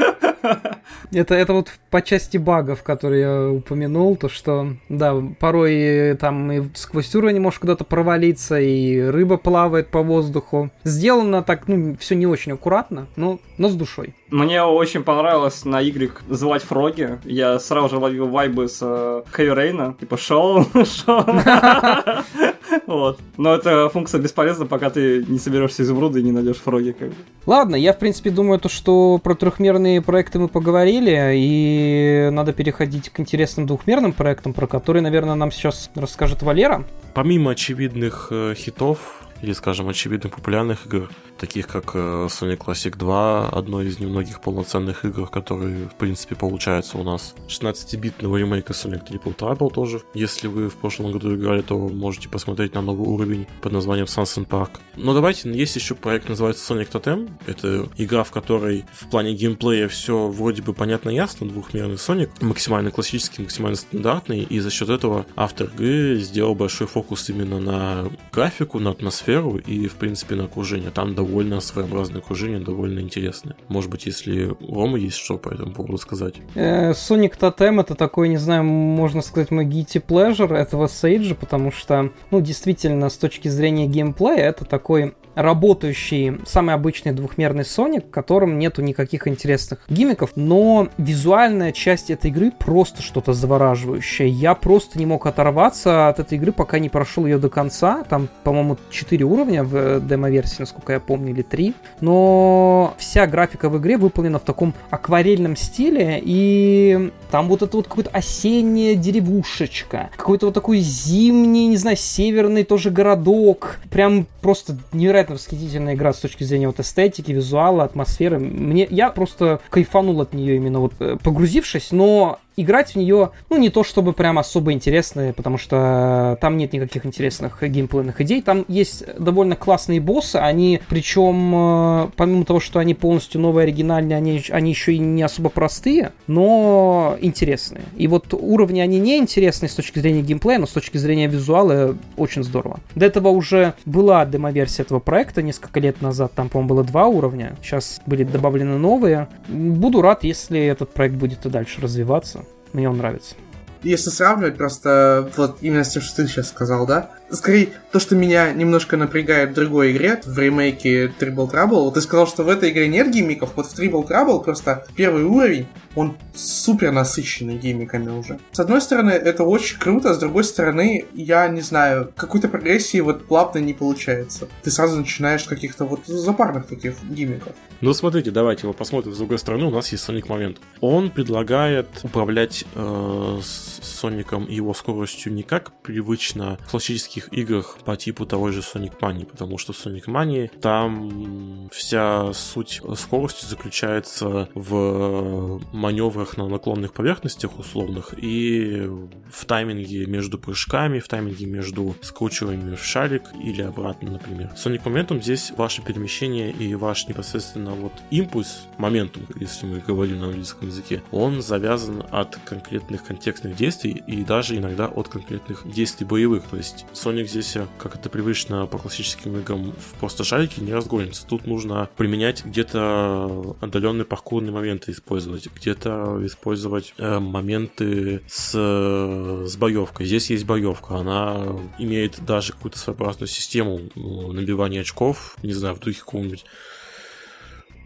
Это, это вот по части багов, которые я упомянул, то что, да, порой там и сквозь уровень можешь куда-то провалиться, и рыба плавает по воздуху. Сделано так, ну, все не очень аккуратно, но, но с душой. Мне очень понравилось на Y называть фроги. Я сразу же ловил вайбы с э, Хэви Рейна. Типа шоу, шоу. Вот. Но эта функция бесполезна, пока ты не соберешься изумруды и не найдешь фроги. Как бы. Ладно, я, в принципе, думаю, то, что про трехмерные проекты мы поговорили, и надо переходить к интересным двухмерным проектам, про которые, наверное, нам сейчас расскажет Валера. Помимо очевидных э, хитов, или, скажем, очевидных популярных игр, таких как э, Sonic Classic 2, одной из немногих полноценных игр, которые, в принципе, получаются у нас. 16-битного ремейка Sonic Triple Trouble тоже. Если вы в прошлом году играли, то можете посмотреть на новый уровень под названием Sunset Park. Но давайте, есть еще проект, называется Sonic Totem. Это игра, в которой в плане геймплея все вроде бы понятно ясно. Двухмерный Sonic, максимально классический, максимально стандартный, и за счет этого автор игры сделал большой фокус именно на графику, на атмосферу, атмосферу и, в принципе, на окружение. Там довольно своеобразное окружение, довольно интересное. Может быть, если у Ромы есть что по этому поводу сказать. Э, Sonic Totem это такой, не знаю, можно сказать, мой guilty pleasure этого Сейджа, потому что, ну, действительно, с точки зрения геймплея, это такой работающий, самый обычный двухмерный Sonic, в котором нету никаких интересных гиммиков, но визуальная часть этой игры просто что-то завораживающее. Я просто не мог оторваться от этой игры, пока не прошел ее до конца. Там, по-моему, 4 уровня в э, демо-версии, насколько я помню, или 3. Но вся графика в игре выполнена в таком акварельном стиле, и там вот это вот какое-то осенняя деревушечка, какой-то вот такой зимний, не знаю, северный тоже городок. Прям просто невероятно восхитительная игра с точки зрения вот эстетики, визуала, атмосферы. Мне, я просто кайфанул от нее именно вот э, погрузившись, но играть в нее, ну, не то чтобы прям особо интересно, потому что там нет никаких интересных геймплейных идей. Там есть довольно классные боссы, они, причем, э, помимо того, что они полностью новые, оригинальные, они, они еще и не особо простые, но интересные. И вот уровни они не интересные с точки зрения геймплея, но с точки зрения визуала очень здорово. До этого уже была демо-версия этого проекта несколько лет назад, там, по-моему, было два уровня, сейчас были добавлены новые. Буду рад, если этот проект будет и дальше развиваться. Мне он нравится. Если сравнивать просто вот именно с тем, что ты сейчас сказал, да? Скорее, то, что меня немножко напрягает в другой игре, в ремейке Triple Trouble, вот ты сказал, что в этой игре нет геймиков, вот в Triple Trouble просто первый уровень, он супер насыщенный геймиками уже. С одной стороны, это очень круто, с другой стороны, я не знаю, какой-то прогрессии вот плавно не получается. Ты сразу начинаешь каких-то вот запарных таких гиммиков. Ну, смотрите, давайте его посмотрим с другой стороны. У нас есть Sonic Момент. Он предлагает управлять э, Соником его скоростью не как привычно в классических играх по типу того же Sonic Mania, потому что в Sonic Mania там вся суть скорости заключается в маневрах на наклонных поверхностях условных и в тайминге между прыжками, в тайминге между скручиваниями в шарик или обратно, например. Sonic Momentum здесь ваше перемещение и ваш непосредственно вот импульс, моментум, если мы говорим на английском языке, он завязан от конкретных контекстных действий и даже иногда от конкретных действий боевых. То есть Sonic здесь, как это привычно по классическим играм, в просто шарике не разгонится. Тут нужно применять где-то отдаленные паркурные моменты использовать, где-то использовать э, моменты с, с боевкой. Здесь есть боевка, она имеет даже какую-то своеобразную систему ну, набивания очков, не знаю, в духе какого-нибудь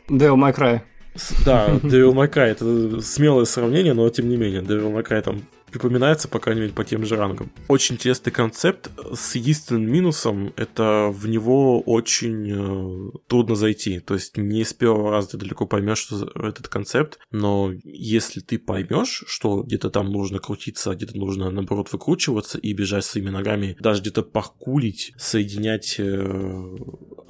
Devil May Cry. Да, Devil May Cry это смелое сравнение, но тем не менее, Devil May Cry там припоминается, по крайней мере, по тем же рангам. Очень интересный концепт. С единственным минусом это в него очень э, трудно зайти. То есть не с первого раза ты далеко поймешь, что этот концепт, но если ты поймешь, что где-то там нужно крутиться, а где-то нужно, наоборот, выкручиваться и бежать своими ногами, даже где-то паркулить, соединять э,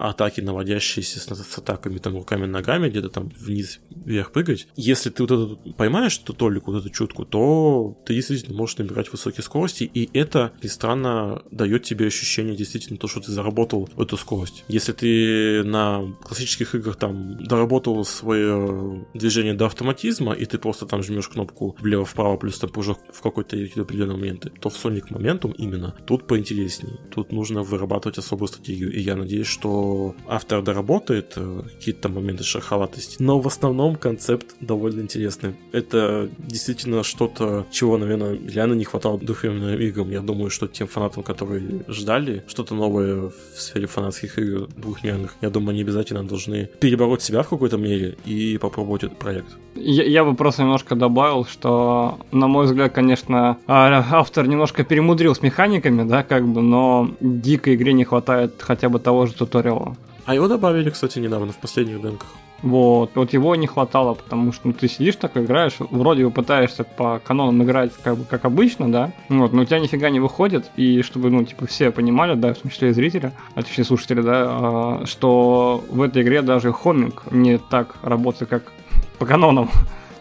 атаки, наводящиеся с, с атаками там руками-ногами, где-то там вниз вверх прыгать. Если ты вот это поймаешь, то только вот эту чутку, то ты действительно можешь набирать высокие скорости, и это, и странно, дает тебе ощущение действительно то, что ты заработал эту скорость. Если ты на классических играх там доработал свое движение до автоматизма, и ты просто там жмешь кнопку влево-вправо, плюс там уже в какой-то определенный момент, то в Sonic Momentum именно тут поинтереснее. Тут нужно вырабатывать особую стратегию, и я надеюсь, что автор доработает э, какие-то моменты шероховатости, но в основном концепт довольно интересный. Это действительно что-то, чего, наверное, наверное, реально не хватало двухмерным играм. Я думаю, что тем фанатам, которые ждали что-то новое в сфере фанатских игр двухмерных, я думаю, они обязательно должны перебороть себя в какой-то мере и попробовать этот проект. Я, я бы просто немножко добавил, что, на мой взгляд, конечно, а, автор немножко перемудрил с механиками, да, как бы, но дикой игре не хватает хотя бы того же туториала. А его добавили, кстати, недавно в последних демках. Вот, вот его не хватало, потому что ну, ты сидишь так играешь, вроде бы пытаешься по канонам играть как как обычно, да, вот, но у тебя нифига не выходит, и чтобы, ну, типа, все понимали, да, в том числе и зрители, а точнее слушатели, да, а, что в этой игре даже хоминг не так работает, как по канонам.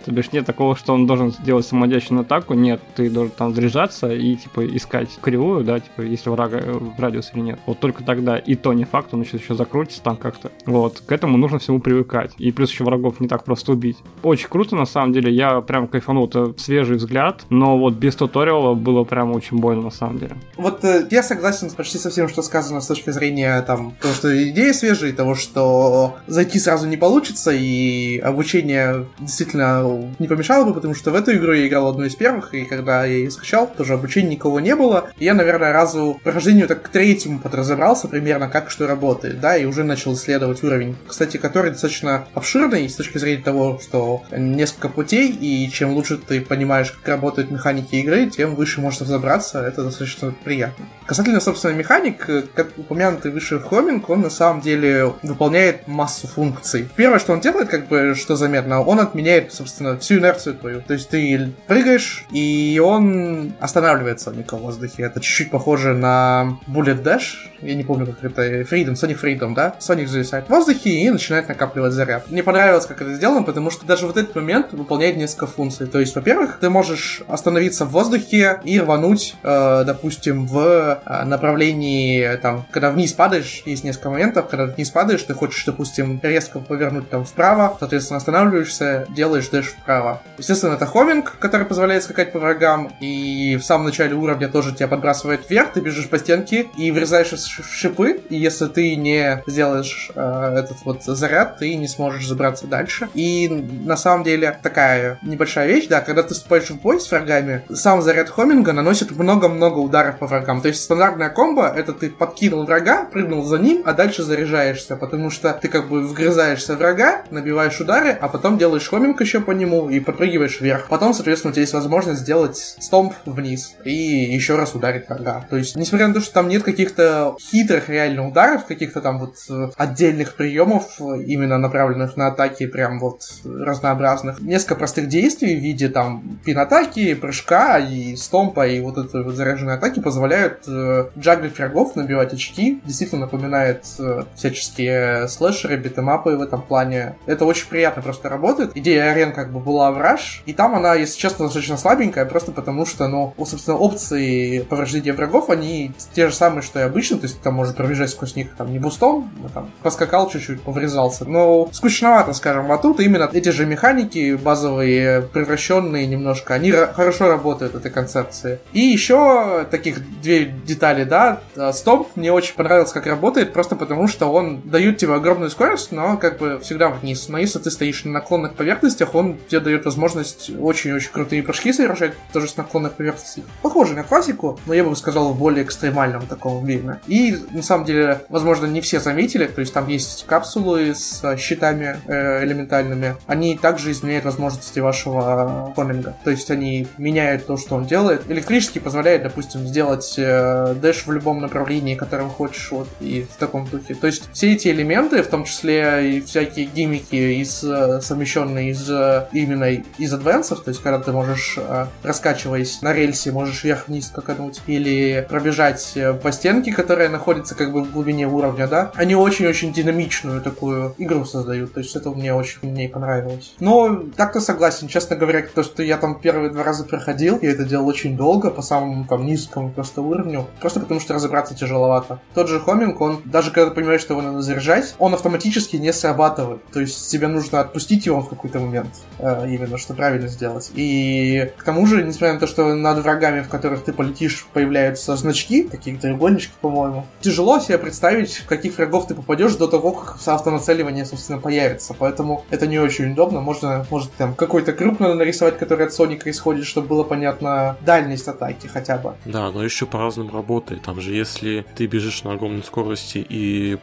То бишь нет такого, что он должен сделать самодельную атаку, нет, ты должен там заряжаться и типа искать кривую, да, типа если врага э, в радиус или нет. Вот только тогда и то не факт, он еще, еще закрутится там как-то. Вот, к этому нужно всему привыкать. И плюс еще врагов не так просто убить. Очень круто, на самом деле, я прям кайфанул, это свежий взгляд, но вот без туториала было прям очень больно, на самом деле. Вот э, я согласен почти со всем, что сказано с точки зрения там, того, что идея свежая, того, что зайти сразу не получится, и обучение действительно не помешало бы, потому что в эту игру я играл одну из первых, и когда я ее скачал, тоже обучения никого не было. И я, наверное, разу прохождению так к третьему подразобрался примерно, как что работает, да, и уже начал исследовать уровень, кстати, который достаточно обширный с точки зрения того, что несколько путей, и чем лучше ты понимаешь, как работают механики игры, тем выше можешь разобраться, это достаточно приятно. Касательно, собственно, механик, как упомянутый выше хроминг, он на самом деле выполняет массу функций. Первое, что он делает, как бы, что заметно, он отменяет, собственно, всю инерцию твою. То есть ты прыгаешь, и он останавливается в в воздухе. Это чуть-чуть похоже на Bullet Dash, я не помню, как это, Freedom, Sonic Freedom, да? Sonic зависает в воздухе и начинает накапливать заряд. Мне понравилось, как это сделано, потому что даже вот этот момент выполняет несколько функций. То есть, во-первых, ты можешь остановиться в воздухе и рвануть, э, допустим, в э, направлении, там, когда вниз падаешь, есть несколько моментов, когда вниз падаешь, ты хочешь, допустим, резко повернуть там вправо, соответственно, останавливаешься, делаешь дэш вправо. Естественно, это хоминг, который позволяет скакать по врагам, и в самом начале уровня тоже тебя подбрасывает вверх, ты бежишь по стенке и врезаешь шипы, и если ты не сделаешь э, этот вот заряд, ты не сможешь забраться дальше. И на самом деле такая небольшая вещь, да, когда ты вступаешь в бой с врагами, сам заряд хоминга наносит много-много ударов по врагам. То есть стандартная комбо это ты подкинул врага, прыгнул за ним, а дальше заряжаешься, потому что ты как бы вгрызаешься в врага, набиваешь удары, а потом делаешь хоминг еще по нему и подпрыгиваешь вверх. Потом, соответственно, у тебя есть возможность сделать стомп вниз и еще раз ударить врага. То есть, несмотря на то, что там нет каких-то хитрых реально ударов, каких-то там вот э, отдельных приемов, именно направленных на атаки, прям вот разнообразных. Несколько простых действий в виде там пин-атаки, прыжка и стомпа, и вот этой вот заряженной атаки позволяют э, джаглить врагов, набивать очки. Действительно напоминает э, всяческие слэшеры, битэмапы в этом плане. Это очень приятно просто работает. Идея арен как бы была в Rush, и там она, если честно, достаточно слабенькая, просто потому что, ну, собственно, опции повреждения врагов, они те же самые, что и обычно, то есть там может пробежать сквозь них там не бустом, а там поскакал чуть-чуть, поврезался. Но скучновато, скажем, а тут именно эти же механики базовые, превращенные немножко, они хорошо работают, этой концепции. И еще таких две детали, да, стоп мне очень понравилось, как работает, просто потому что он дает тебе огромную скорость, но как бы всегда вниз. Но если ты стоишь на наклонных поверхностях, он тебе дает возможность очень-очень крутые прыжки совершать, тоже с наклонных поверхностей. Похоже на классику, но я бы сказал в более экстремальном таком виде. И на самом деле, возможно, не все заметили, то есть там есть капсулы с э, щитами э, элементальными. Они также изменяют возможности вашего коминга. То есть они меняют то, что он делает. Электрический позволяет, допустим, сделать э, дэш в любом направлении, которым хочешь, вот, и в таком духе. То есть все эти элементы, в том числе и всякие гиммики, из, э, совмещенные из э, именно из адвенсов, то есть когда ты можешь, э, раскачиваясь на рельсе, можешь вверх-вниз скакануть, или пробежать по стенке, которая находится как бы в глубине уровня, да, они очень-очень динамичную такую игру создают. То есть это мне очень мне понравилось. Но так-то согласен, честно говоря, то, что я там первые два раза проходил, я это делал очень долго, по самому там низкому просто уровню, просто потому что разобраться тяжеловато. Тот же хоминг, он, даже когда ты понимаешь, что его надо заряжать, он автоматически не срабатывает. То есть тебе нужно отпустить его в какой-то момент, э, именно, что правильно сделать. И к тому же, несмотря на то, что над врагами, в которых ты полетишь, появляются значки, такие треугольнички, по-моему, тяжело себе представить, в каких врагов ты попадешь до того, как автонацеливание, собственно, появится. Поэтому это не очень удобно. Можно, может, там какой-то круг надо нарисовать, который от Соника исходит, чтобы было понятно дальность атаки хотя бы. Да, но еще по-разному работает. Там же, если ты бежишь на огромной скорости и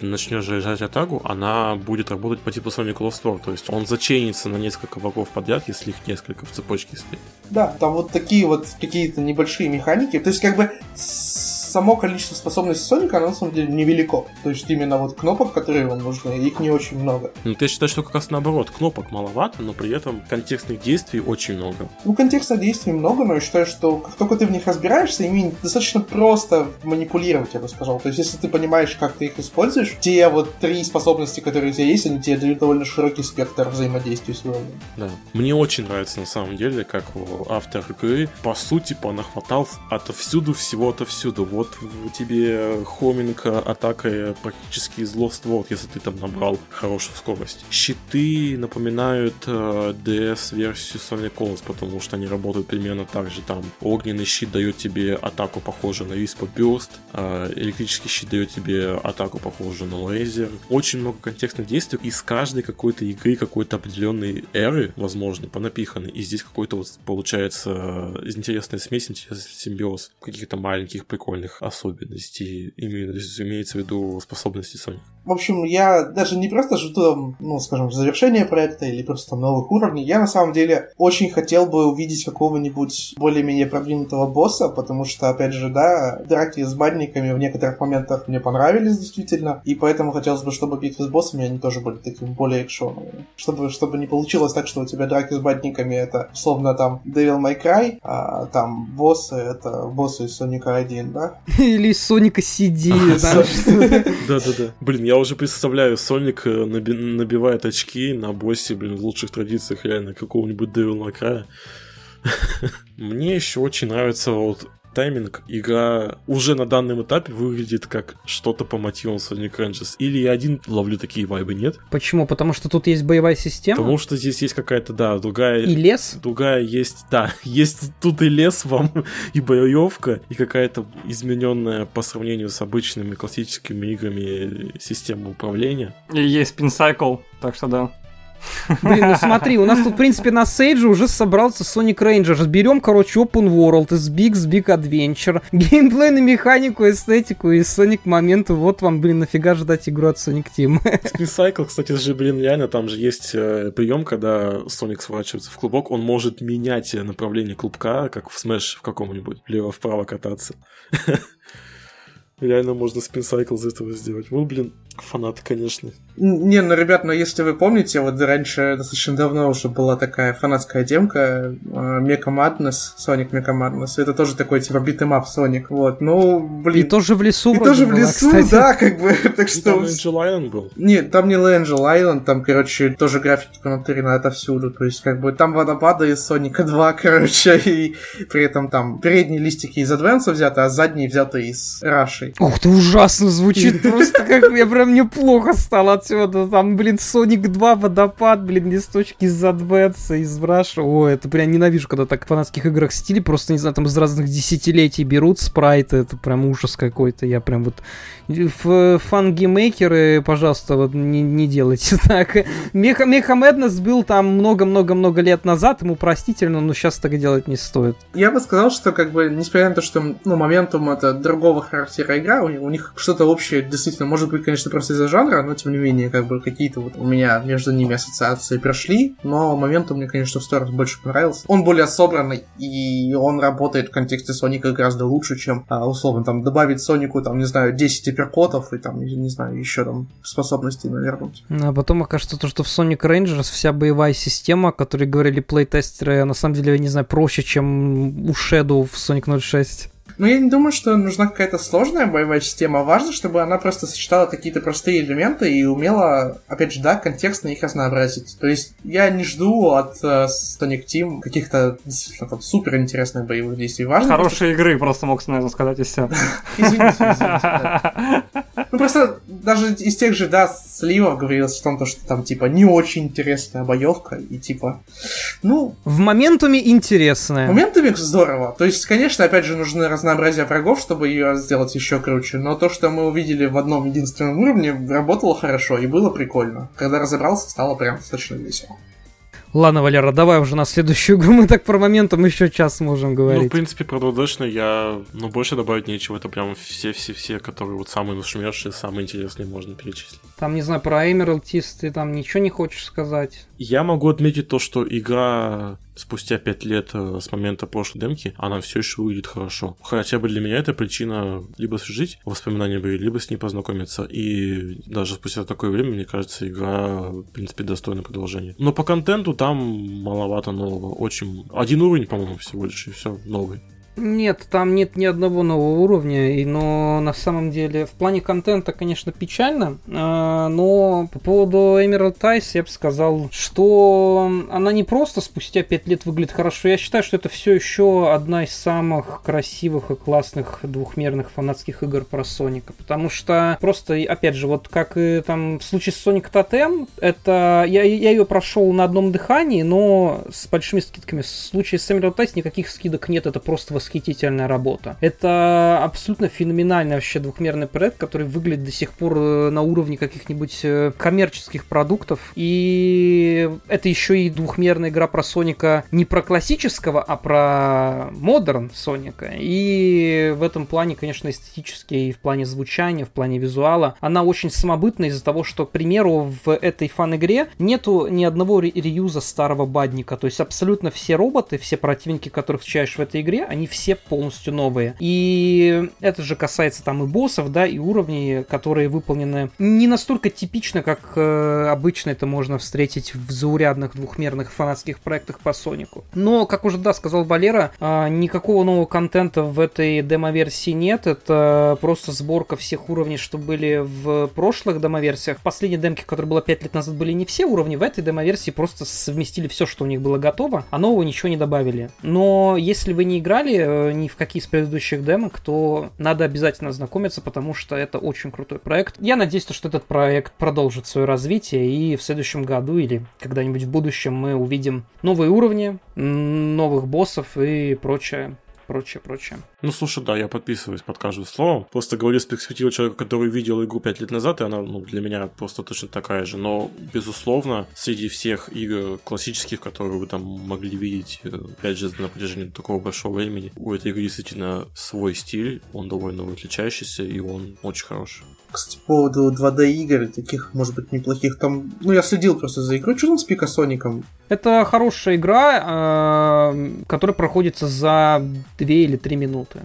начнешь заезжать атаку, она будет работать по типу Sonic Lost War. То есть он заченится на несколько врагов подряд, если их несколько в цепочке стоит. Да, там вот такие вот какие-то небольшие механики. То есть как бы само количество способностей Соника, оно на самом деле невелико. То есть именно вот кнопок, которые вам нужны, их не очень много. Ну, ты считаешь, что как раз наоборот, кнопок маловато, но при этом контекстных действий очень много. Ну, контекстных действий много, но я считаю, что как только ты в них разбираешься, ими достаточно просто манипулировать, я бы сказал. То есть, если ты понимаешь, как ты их используешь, те вот три способности, которые у тебя есть, они тебе дают довольно широкий спектр взаимодействия с уровнем. Да. Мне очень нравится на самом деле, как автор игры, по сути, понахватал отовсюду всего отовсюду. Вот у тебе хоминг атакой практически из Lost World, если ты там набрал хорошую скорость. Щиты напоминают э, DS-версию Sonic Colors, потому что они работают примерно так же. Там огненный щит дает тебе атаку, похожую на Whisper Burst, э, электрический щит дает тебе атаку, похожую на лазер. Очень много контекстных действий из каждой какой-то игры, какой-то определенной эры, возможно, понапиханы. И здесь какой-то вот получается э, интересная смесь, интересный симбиоз каких-то маленьких прикольных особенностей. Именно, имеется в виду способности Sonic. В общем, я даже не просто жду, ну, скажем, завершения проекта или просто там новых уровней. Я на самом деле очень хотел бы увидеть какого-нибудь более-менее продвинутого босса, потому что, опять же, да, драки с бадниками в некоторых моментах мне понравились действительно, и поэтому хотелось бы, чтобы битвы с боссами, они тоже были такими более экшоновыми. Чтобы, чтобы не получилось так, что у тебя драки с бадниками это, условно, там, Devil May Cry, а там боссы это боссы из Соника 1, да? Или из Соника CD, Да-да-да. Блин, я уже представляю, Соник э, набивает очки на боссе, блин, в лучших традициях реально какого-нибудь May Cry. Мне еще очень нравится вот тайминг, игра уже на данном этапе выглядит как что-то по мотивам Sonic Rangers. Или я один ловлю такие вайбы, нет? Почему? Потому что тут есть боевая система? Потому что здесь есть какая-то, да, другая... И лес? Другая есть, да, есть тут и лес вам, и боевка, и какая-то измененная по сравнению с обычными классическими играми система управления. И есть пинсайкл, так что да. Блин, ну смотри, у нас тут, в принципе, на сейдже уже собрался Sonic Rangers. Берем, короче, Open World из Big Big Adventure. Геймплей на механику, эстетику и Sonic моменты. Вот вам, блин, нафига ждать игру от Sonic Team. Cycle, кстати, же, блин, реально, там же есть э, прием, когда Sonic сворачивается в клубок, он может менять направление клубка, как в Smash в каком-нибудь, влево-вправо кататься. Реально можно спинсайкл из этого сделать. Вот, блин, фанаты, конечно. Не, ну, ребят, но если вы помните, вот раньше достаточно давно уже была такая фанатская демка Mecha Madness, Sonic Mecha Madness. Это тоже такой, типа, beat 'em up Sonic, вот. Ну, блин. И тоже в лесу И тоже в лесу, кстати. да, как бы, так что... Там Angel Island был? Нет, там не Angel Island, там, короче, тоже графики понатырены отовсюду, то есть, как бы, там водопады из Соника 2, короче, и при этом там передние листики из Advance а взяты, а задние взяты из Rush и. Ух ты, ужасно звучит, просто как я прям мне плохо стало отсюда. Там, блин, Sonic 2, водопад, блин, листочки из Advance, из Rush. О, это прям ненавижу, когда так в фанатских играх стиле просто, не знаю, там из разных десятилетий берут спрайты. Это прям ужас какой-то. Я прям вот... Фангеймейкеры, пожалуйста, вот не, не делайте так. Меха, Меха Мэднес был там много-много-много лет назад, ему простительно, но сейчас так делать не стоит. Я бы сказал, что как бы, несмотря на то, что ну, моментум это другого характера игра, у, у них что-то общее действительно, может быть, конечно, просто из-за жанра, но тем не менее, как бы какие-то вот у меня между ними ассоциации прошли, но момент мне, конечно, в сторону больше понравился. Он более собранный, и он работает в контексте Соника гораздо лучше, чем, а, условно, там, добавить Сонику, там, не знаю, 10 апперкотов и там, не знаю, еще там способностей навернуть. А потом окажется то, что в Sonic Rangers вся боевая система, о которой говорили плейтестеры, на самом деле, я не знаю, проще, чем у Shadow в Sonic 06. Ну, я не думаю, что нужна какая-то сложная боевая система. Важно, чтобы она просто сочетала какие-то простые элементы и умела, опять же, да, контекстно их разнообразить. То есть я не жду от uh, Sonic Team каких-то действительно там супер интересных боевых действий. Важно Хорошие просто... игры, просто мог, наверное, сказать и все. Извините, извините. Ну, просто даже из тех же, да, сливов говорилось о том, что там, типа, не очень интересная боевка, и типа, ну... В моментуме интересная. В моментуме здорово. То есть, конечно, опять же, нужны раз разнообразие врагов, чтобы ее сделать еще круче. Но то, что мы увидели в одном единственном уровне, работало хорошо и было прикольно. Когда разобрался, стало прям достаточно весело. Ладно, Валера, давай уже на следующую игру. Мы так про моментом еще час можем говорить. Ну, в принципе, про Дудешно я, ну, больше добавить нечего. Это прям все-все-все, которые вот самые нашумевшие, самые интересные можно перечислить. Там, не знаю, про Emerald ты там ничего не хочешь сказать? Я могу отметить то, что игра спустя пять лет э, с момента прошлой демки, она все еще выглядит хорошо. Хотя бы для меня это причина либо жить воспоминаниями, либо с ней познакомиться. И даже спустя такое время, мне кажется, игра, в принципе, достойна продолжения. Но по контенту там маловато нового. Очень... Один уровень, по-моему, всего лишь, и все, новый. Нет, там нет ни одного нового уровня, и, но на самом деле в плане контента, конечно, печально, э, но по поводу Emerald Ties я бы сказал, что она не просто спустя 5 лет выглядит хорошо, я считаю, что это все еще одна из самых красивых и классных двухмерных фанатских игр про Соника, потому что просто, опять же, вот как и там в случае с Sonic Totem, это я, я ее прошел на одном дыхании, но с большими скидками. В случае с Emerald Ties никаких скидок нет, это просто восхитительная работа. Это абсолютно феноменальный вообще двухмерный проект, который выглядит до сих пор э, на уровне каких-нибудь э, коммерческих продуктов. И это еще и двухмерная игра про Соника не про классического, а про модерн Соника. И в этом плане, конечно, эстетически и в плане звучания, в плане визуала, она очень самобытна из-за того, что, к примеру, в этой фан-игре нету ни одного ре- реюза старого бадника. То есть абсолютно все роботы, все противники, которых встречаешь в этой игре, они все полностью новые. И это же касается там и боссов, да, и уровней, которые выполнены не настолько типично, как э, обычно это можно встретить в заурядных двухмерных фанатских проектах по Сонику. Но, как уже, да, сказал Валера, э, никакого нового контента в этой демо-версии нет. Это просто сборка всех уровней, что были в прошлых демо-версиях. В последней демке, которая была 5 лет назад, были не все уровни. В этой демо-версии просто совместили все, что у них было готово, а нового ничего не добавили. Но если вы не играли ни в какие из предыдущих демок, то надо обязательно знакомиться, потому что это очень крутой проект. Я надеюсь, что этот проект продолжит свое развитие, и в следующем году или когда-нибудь в будущем мы увидим новые уровни, новых боссов и прочее прочее, прочее. Ну, слушай, да, я подписываюсь под каждым словом. Просто говорю с перспективы человека, который видел игру 5 лет назад, и она ну, для меня просто точно такая же. Но, безусловно, среди всех игр классических, которые вы там могли видеть, э, опять же, на протяжении такого большого времени, у этой игры действительно свой стиль, он довольно отличающийся, и он очень хороший. Кстати, по поводу 2D игр, таких, может быть, неплохих, там, ну, я следил просто за игрой, что там с Пикасоником? Это хорошая игра, э, которая проходится за 2 или 3 минуты.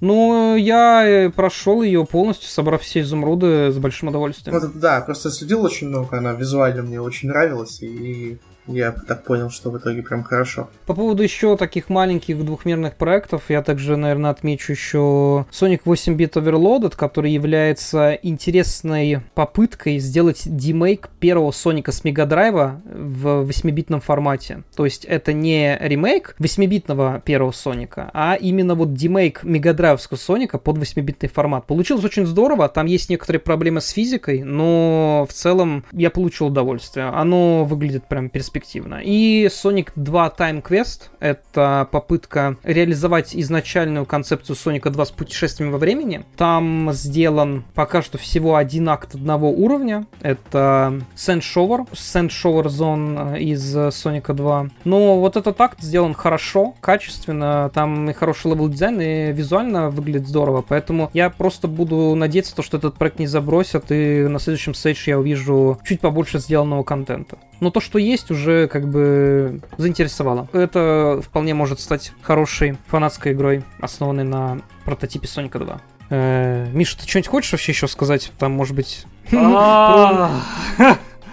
Ну, я прошел ее полностью, собрав все изумруды с большим удовольствием. Вот, да, просто следил очень много, она визуально мне очень нравилась, и я так понял, что в итоге прям хорошо. По поводу еще таких маленьких двухмерных проектов, я также, наверное, отмечу еще Sonic 8-bit Overloaded, который является интересной попыткой сделать демейк первого Соника с Мегадрайва в 8-битном формате. То есть это не ремейк 8-битного первого Соника, а именно вот демейк Мегадрайвского Соника под 8-битный формат. Получилось очень здорово, там есть некоторые проблемы с физикой, но в целом я получил удовольствие. Оно выглядит прям перспективно перспективно. И Sonic 2 Time Quest — это попытка реализовать изначальную концепцию Соника 2 с путешествиями во времени. Там сделан пока что всего один акт одного уровня. Это Sand Shower, Sand Shower Zone из Соника 2. Но вот этот акт сделан хорошо, качественно. Там и хороший level design, и визуально выглядит здорово. Поэтому я просто буду надеяться, то, что этот проект не забросят, и на следующем Сейдже я увижу чуть побольше сделанного контента. Но то, что есть, уже как бы заинтересовало. Это вполне может стать хорошей фанатской игрой, основанной на прототипе Соника 2. Э, Миша, ты что-нибудь хочешь вообще еще сказать? Там, может быть...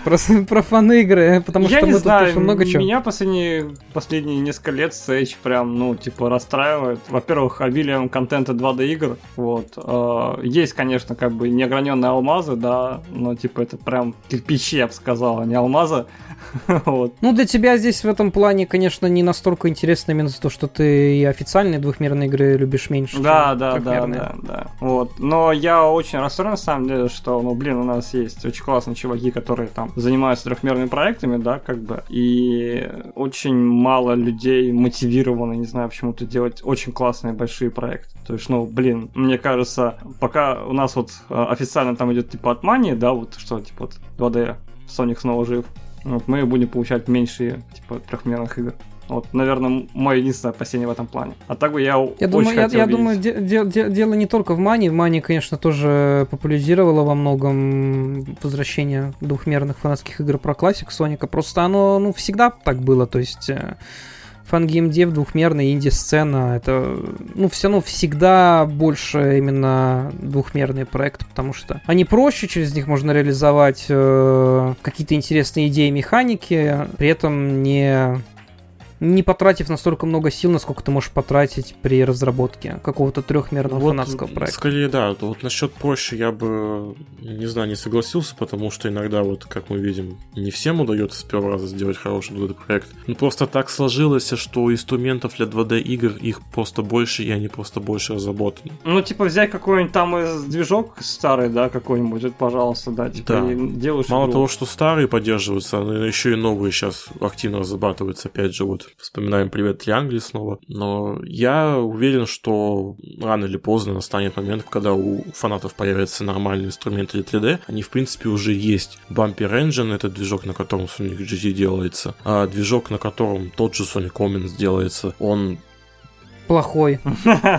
Про, про фан-игры, потому я что не мы знаю, тут много чего. Меня последние, последние несколько лет Sage прям, ну, типа, расстраивает. Во-первых, обилием контента 2D игр. Вот. Э, есть, конечно, как бы неограненные алмазы, да, но, типа, это прям кирпичи, я бы сказал, а не алмазы. вот. Ну, для тебя здесь в этом плане, конечно, не настолько интересно именно за то, что ты и официальные двухмерные игры любишь меньше. Да, да, да, да, да. Вот. Но я очень расстроен, на самом деле, что, ну, блин, у нас есть очень классные чуваки, которые там занимаются трехмерными проектами, да, как бы, и очень мало людей мотивированы, не знаю, почему-то делать очень классные большие проекты. То есть, ну, блин, мне кажется, пока у нас вот э, официально там идет типа от мании, да, вот что, типа вот 2D, Sonic снова жив, вот мы будем получать меньше, типа, трехмерных игр. Вот, наверное, мое единственное опасение в этом плане. А так бы я, Я очень думаю, я, хотел я видеть. думаю, де- де- де- дело не только в мане. Мани, конечно, тоже популяризировала во многом возвращение двухмерных фанатских игр про классик Соника. Просто оно, ну, всегда так было. То есть э, фангеймдев, двухмерная инди-сцена, это, ну, все равно всегда больше именно двухмерные проекты, потому что они проще, через них можно реализовать э, какие-то интересные идеи, механики, при этом не не потратив настолько много сил, насколько ты можешь потратить при разработке какого-то трехмерного Вот, фанатского проекта. Скорее, да. Вот насчет проще я бы, не знаю, не согласился, потому что иногда, вот как мы видим, не всем удается с первого раза сделать хороший 2D-проект. Ну, просто так сложилось, что инструментов для 2D-игр их просто больше, и они просто больше разработаны. Ну, типа, взять какой-нибудь там из движок старый, да, какой-нибудь, вот, пожалуйста, да, типа, Да. делаешь Мало игру. того, что старые поддерживаются, но еще и новые сейчас активно разрабатываются. Опять же, вот вспоминаем «Привет, Триангли» снова. Но я уверен, что рано или поздно настанет момент, когда у фанатов появятся нормальные инструменты для 3D. Они, в принципе, уже есть. Bumper Engine — это движок, на котором Sonic GT делается. А движок, на котором тот же Sonic Omens делается, он Плохой.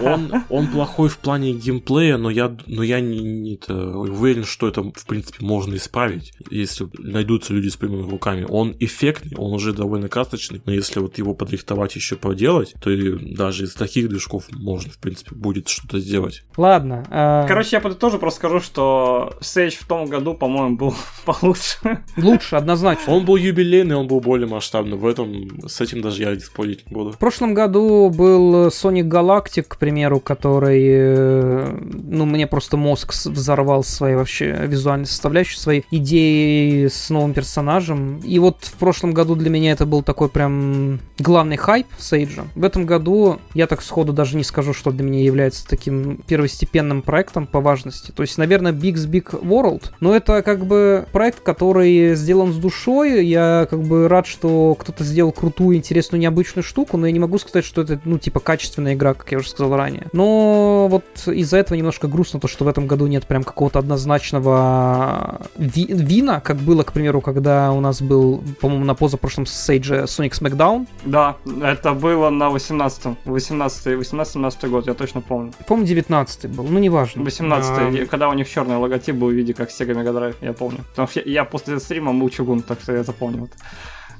он, он плохой в плане геймплея, но я, но я не, не это, уверен, что это, в принципе, можно исправить, если найдутся люди с прямыми руками. Он эффектный, он уже довольно красочный, но если вот его подрихтовать еще поделать, то и даже из таких движков можно, в принципе, будет что-то сделать. Ладно. а, Короче, я подытожу, просто скажу, что Sage в том году, по-моему, был получше. лучше, однозначно. Он был юбилейный, он был более масштабный. В этом, с этим даже я спорить не буду. В прошлом году был Sonic Galactic, к примеру, который, э, ну, мне просто мозг взорвал своей вообще визуальной составляющей, своей идеей с новым персонажем. И вот в прошлом году для меня это был такой прям главный хайп Сейджа. В этом году я так сходу даже не скажу, что для меня является таким первостепенным проектом по важности. То есть, наверное, Big's Big World, но это как бы проект, который сделан с душой. Я как бы рад, что кто-то сделал крутую, интересную, необычную штуку, но я не могу сказать, что это, ну, типа, качественная игра, как я уже сказал ранее. Но вот из-за этого немножко грустно то, что в этом году нет прям какого-то однозначного ви- вина, как было, к примеру, когда у нас был, по-моему, на позапрошлом сейдже Sonic Smackdown. Да, это было на 18-м. 18 18-17 год, я точно помню. По-моему, 19 был, ну, неважно. 18 А, когда у них черный логотип был в виде как Sega Mega Drive, я помню. Потому что я, я после стрима был чугун, так что я запомнил это.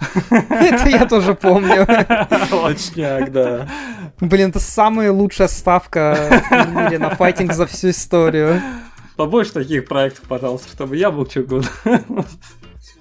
Это я тоже помню. Точняк, да. Блин, это самая лучшая ставка в мире на файтинг за всю историю. Побольше таких проектов, пожалуйста, чтобы я был чугун.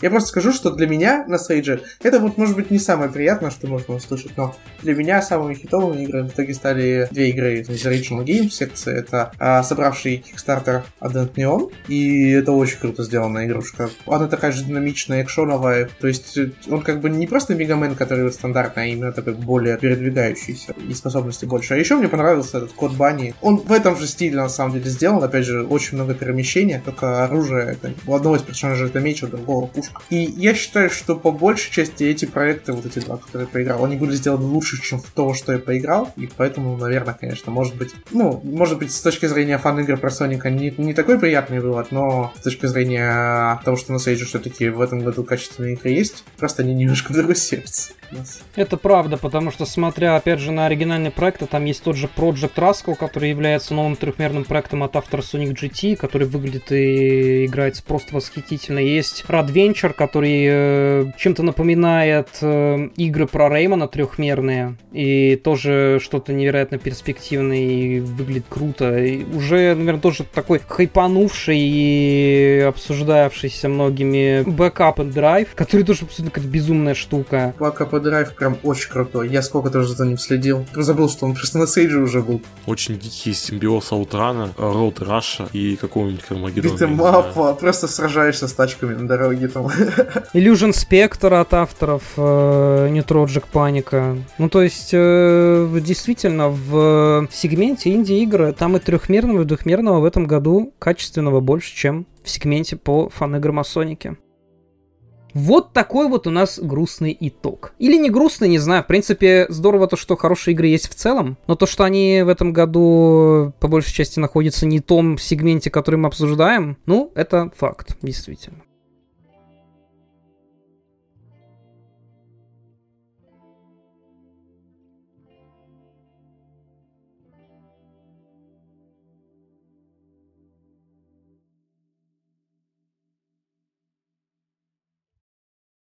Я просто скажу, что для меня на стейдже это вот может быть не самое приятное, что можно услышать, но для меня самыми хитовыми играми в итоге стали две игры из Original Games секции. Это а, собравший Kickstarter Advent Neon, и это очень круто сделанная игрушка. Она такая же динамичная, экшоновая, то есть э, он как бы не просто Мегамен, который вот стандартный, а именно такой более передвигающийся и способности больше. А еще мне понравился этот код Бани. Он в этом же стиле на самом деле сделан, опять же, очень много перемещения, только оружие, это, у одного из персонажей это меч, у другого пушка. И я считаю, что по большей части эти проекты, вот эти два, которые я поиграл, они были сделаны лучше, чем в то, что я поиграл, и поэтому, наверное, конечно, может быть, ну, может быть, с точки зрения фан-игр про Соника не, не такой приятный вывод, но с точки зрения того, что на Сейдже все-таки в этом году качественные игры есть, просто они немножко в другой сердце. Нас. Это правда, потому что, смотря, опять же, на оригинальные проекты, там есть тот же Project Rascal, который является новым трехмерным проектом от автора Sonic GT, который выглядит и играется просто восхитительно. Есть Radventure, который э, чем-то напоминает э, игры про Реймона трехмерные, и тоже что-то невероятно перспективное и выглядит круто. И уже, наверное, тоже такой хайпанувший и обсуждавшийся многими Buck Up and Drive, который тоже абсолютно какая-то безумная штука. Buck Up and Drive прям очень крутой. Я сколько тоже за ним следил. Забыл, что он просто на Сейдже уже был. Очень дикий симбиоз Аутрана, Роуд Раша и какого-нибудь Кармагеддона. Beat 'em up, знаю. просто сражаешься с тачками на дороге там. Illusion Spectre от авторов э, Project Panic. Ну, то есть, э, действительно, в сегменте инди-игры там и трехмерного, и двухмерного в этом году качественного больше, чем в сегменте по фан-играм о Сонике. Вот такой вот у нас грустный итог. Или не грустный, не знаю. В принципе, здорово то, что хорошие игры есть в целом. Но то, что они в этом году по большей части находятся не в том сегменте, который мы обсуждаем, ну, это факт, действительно.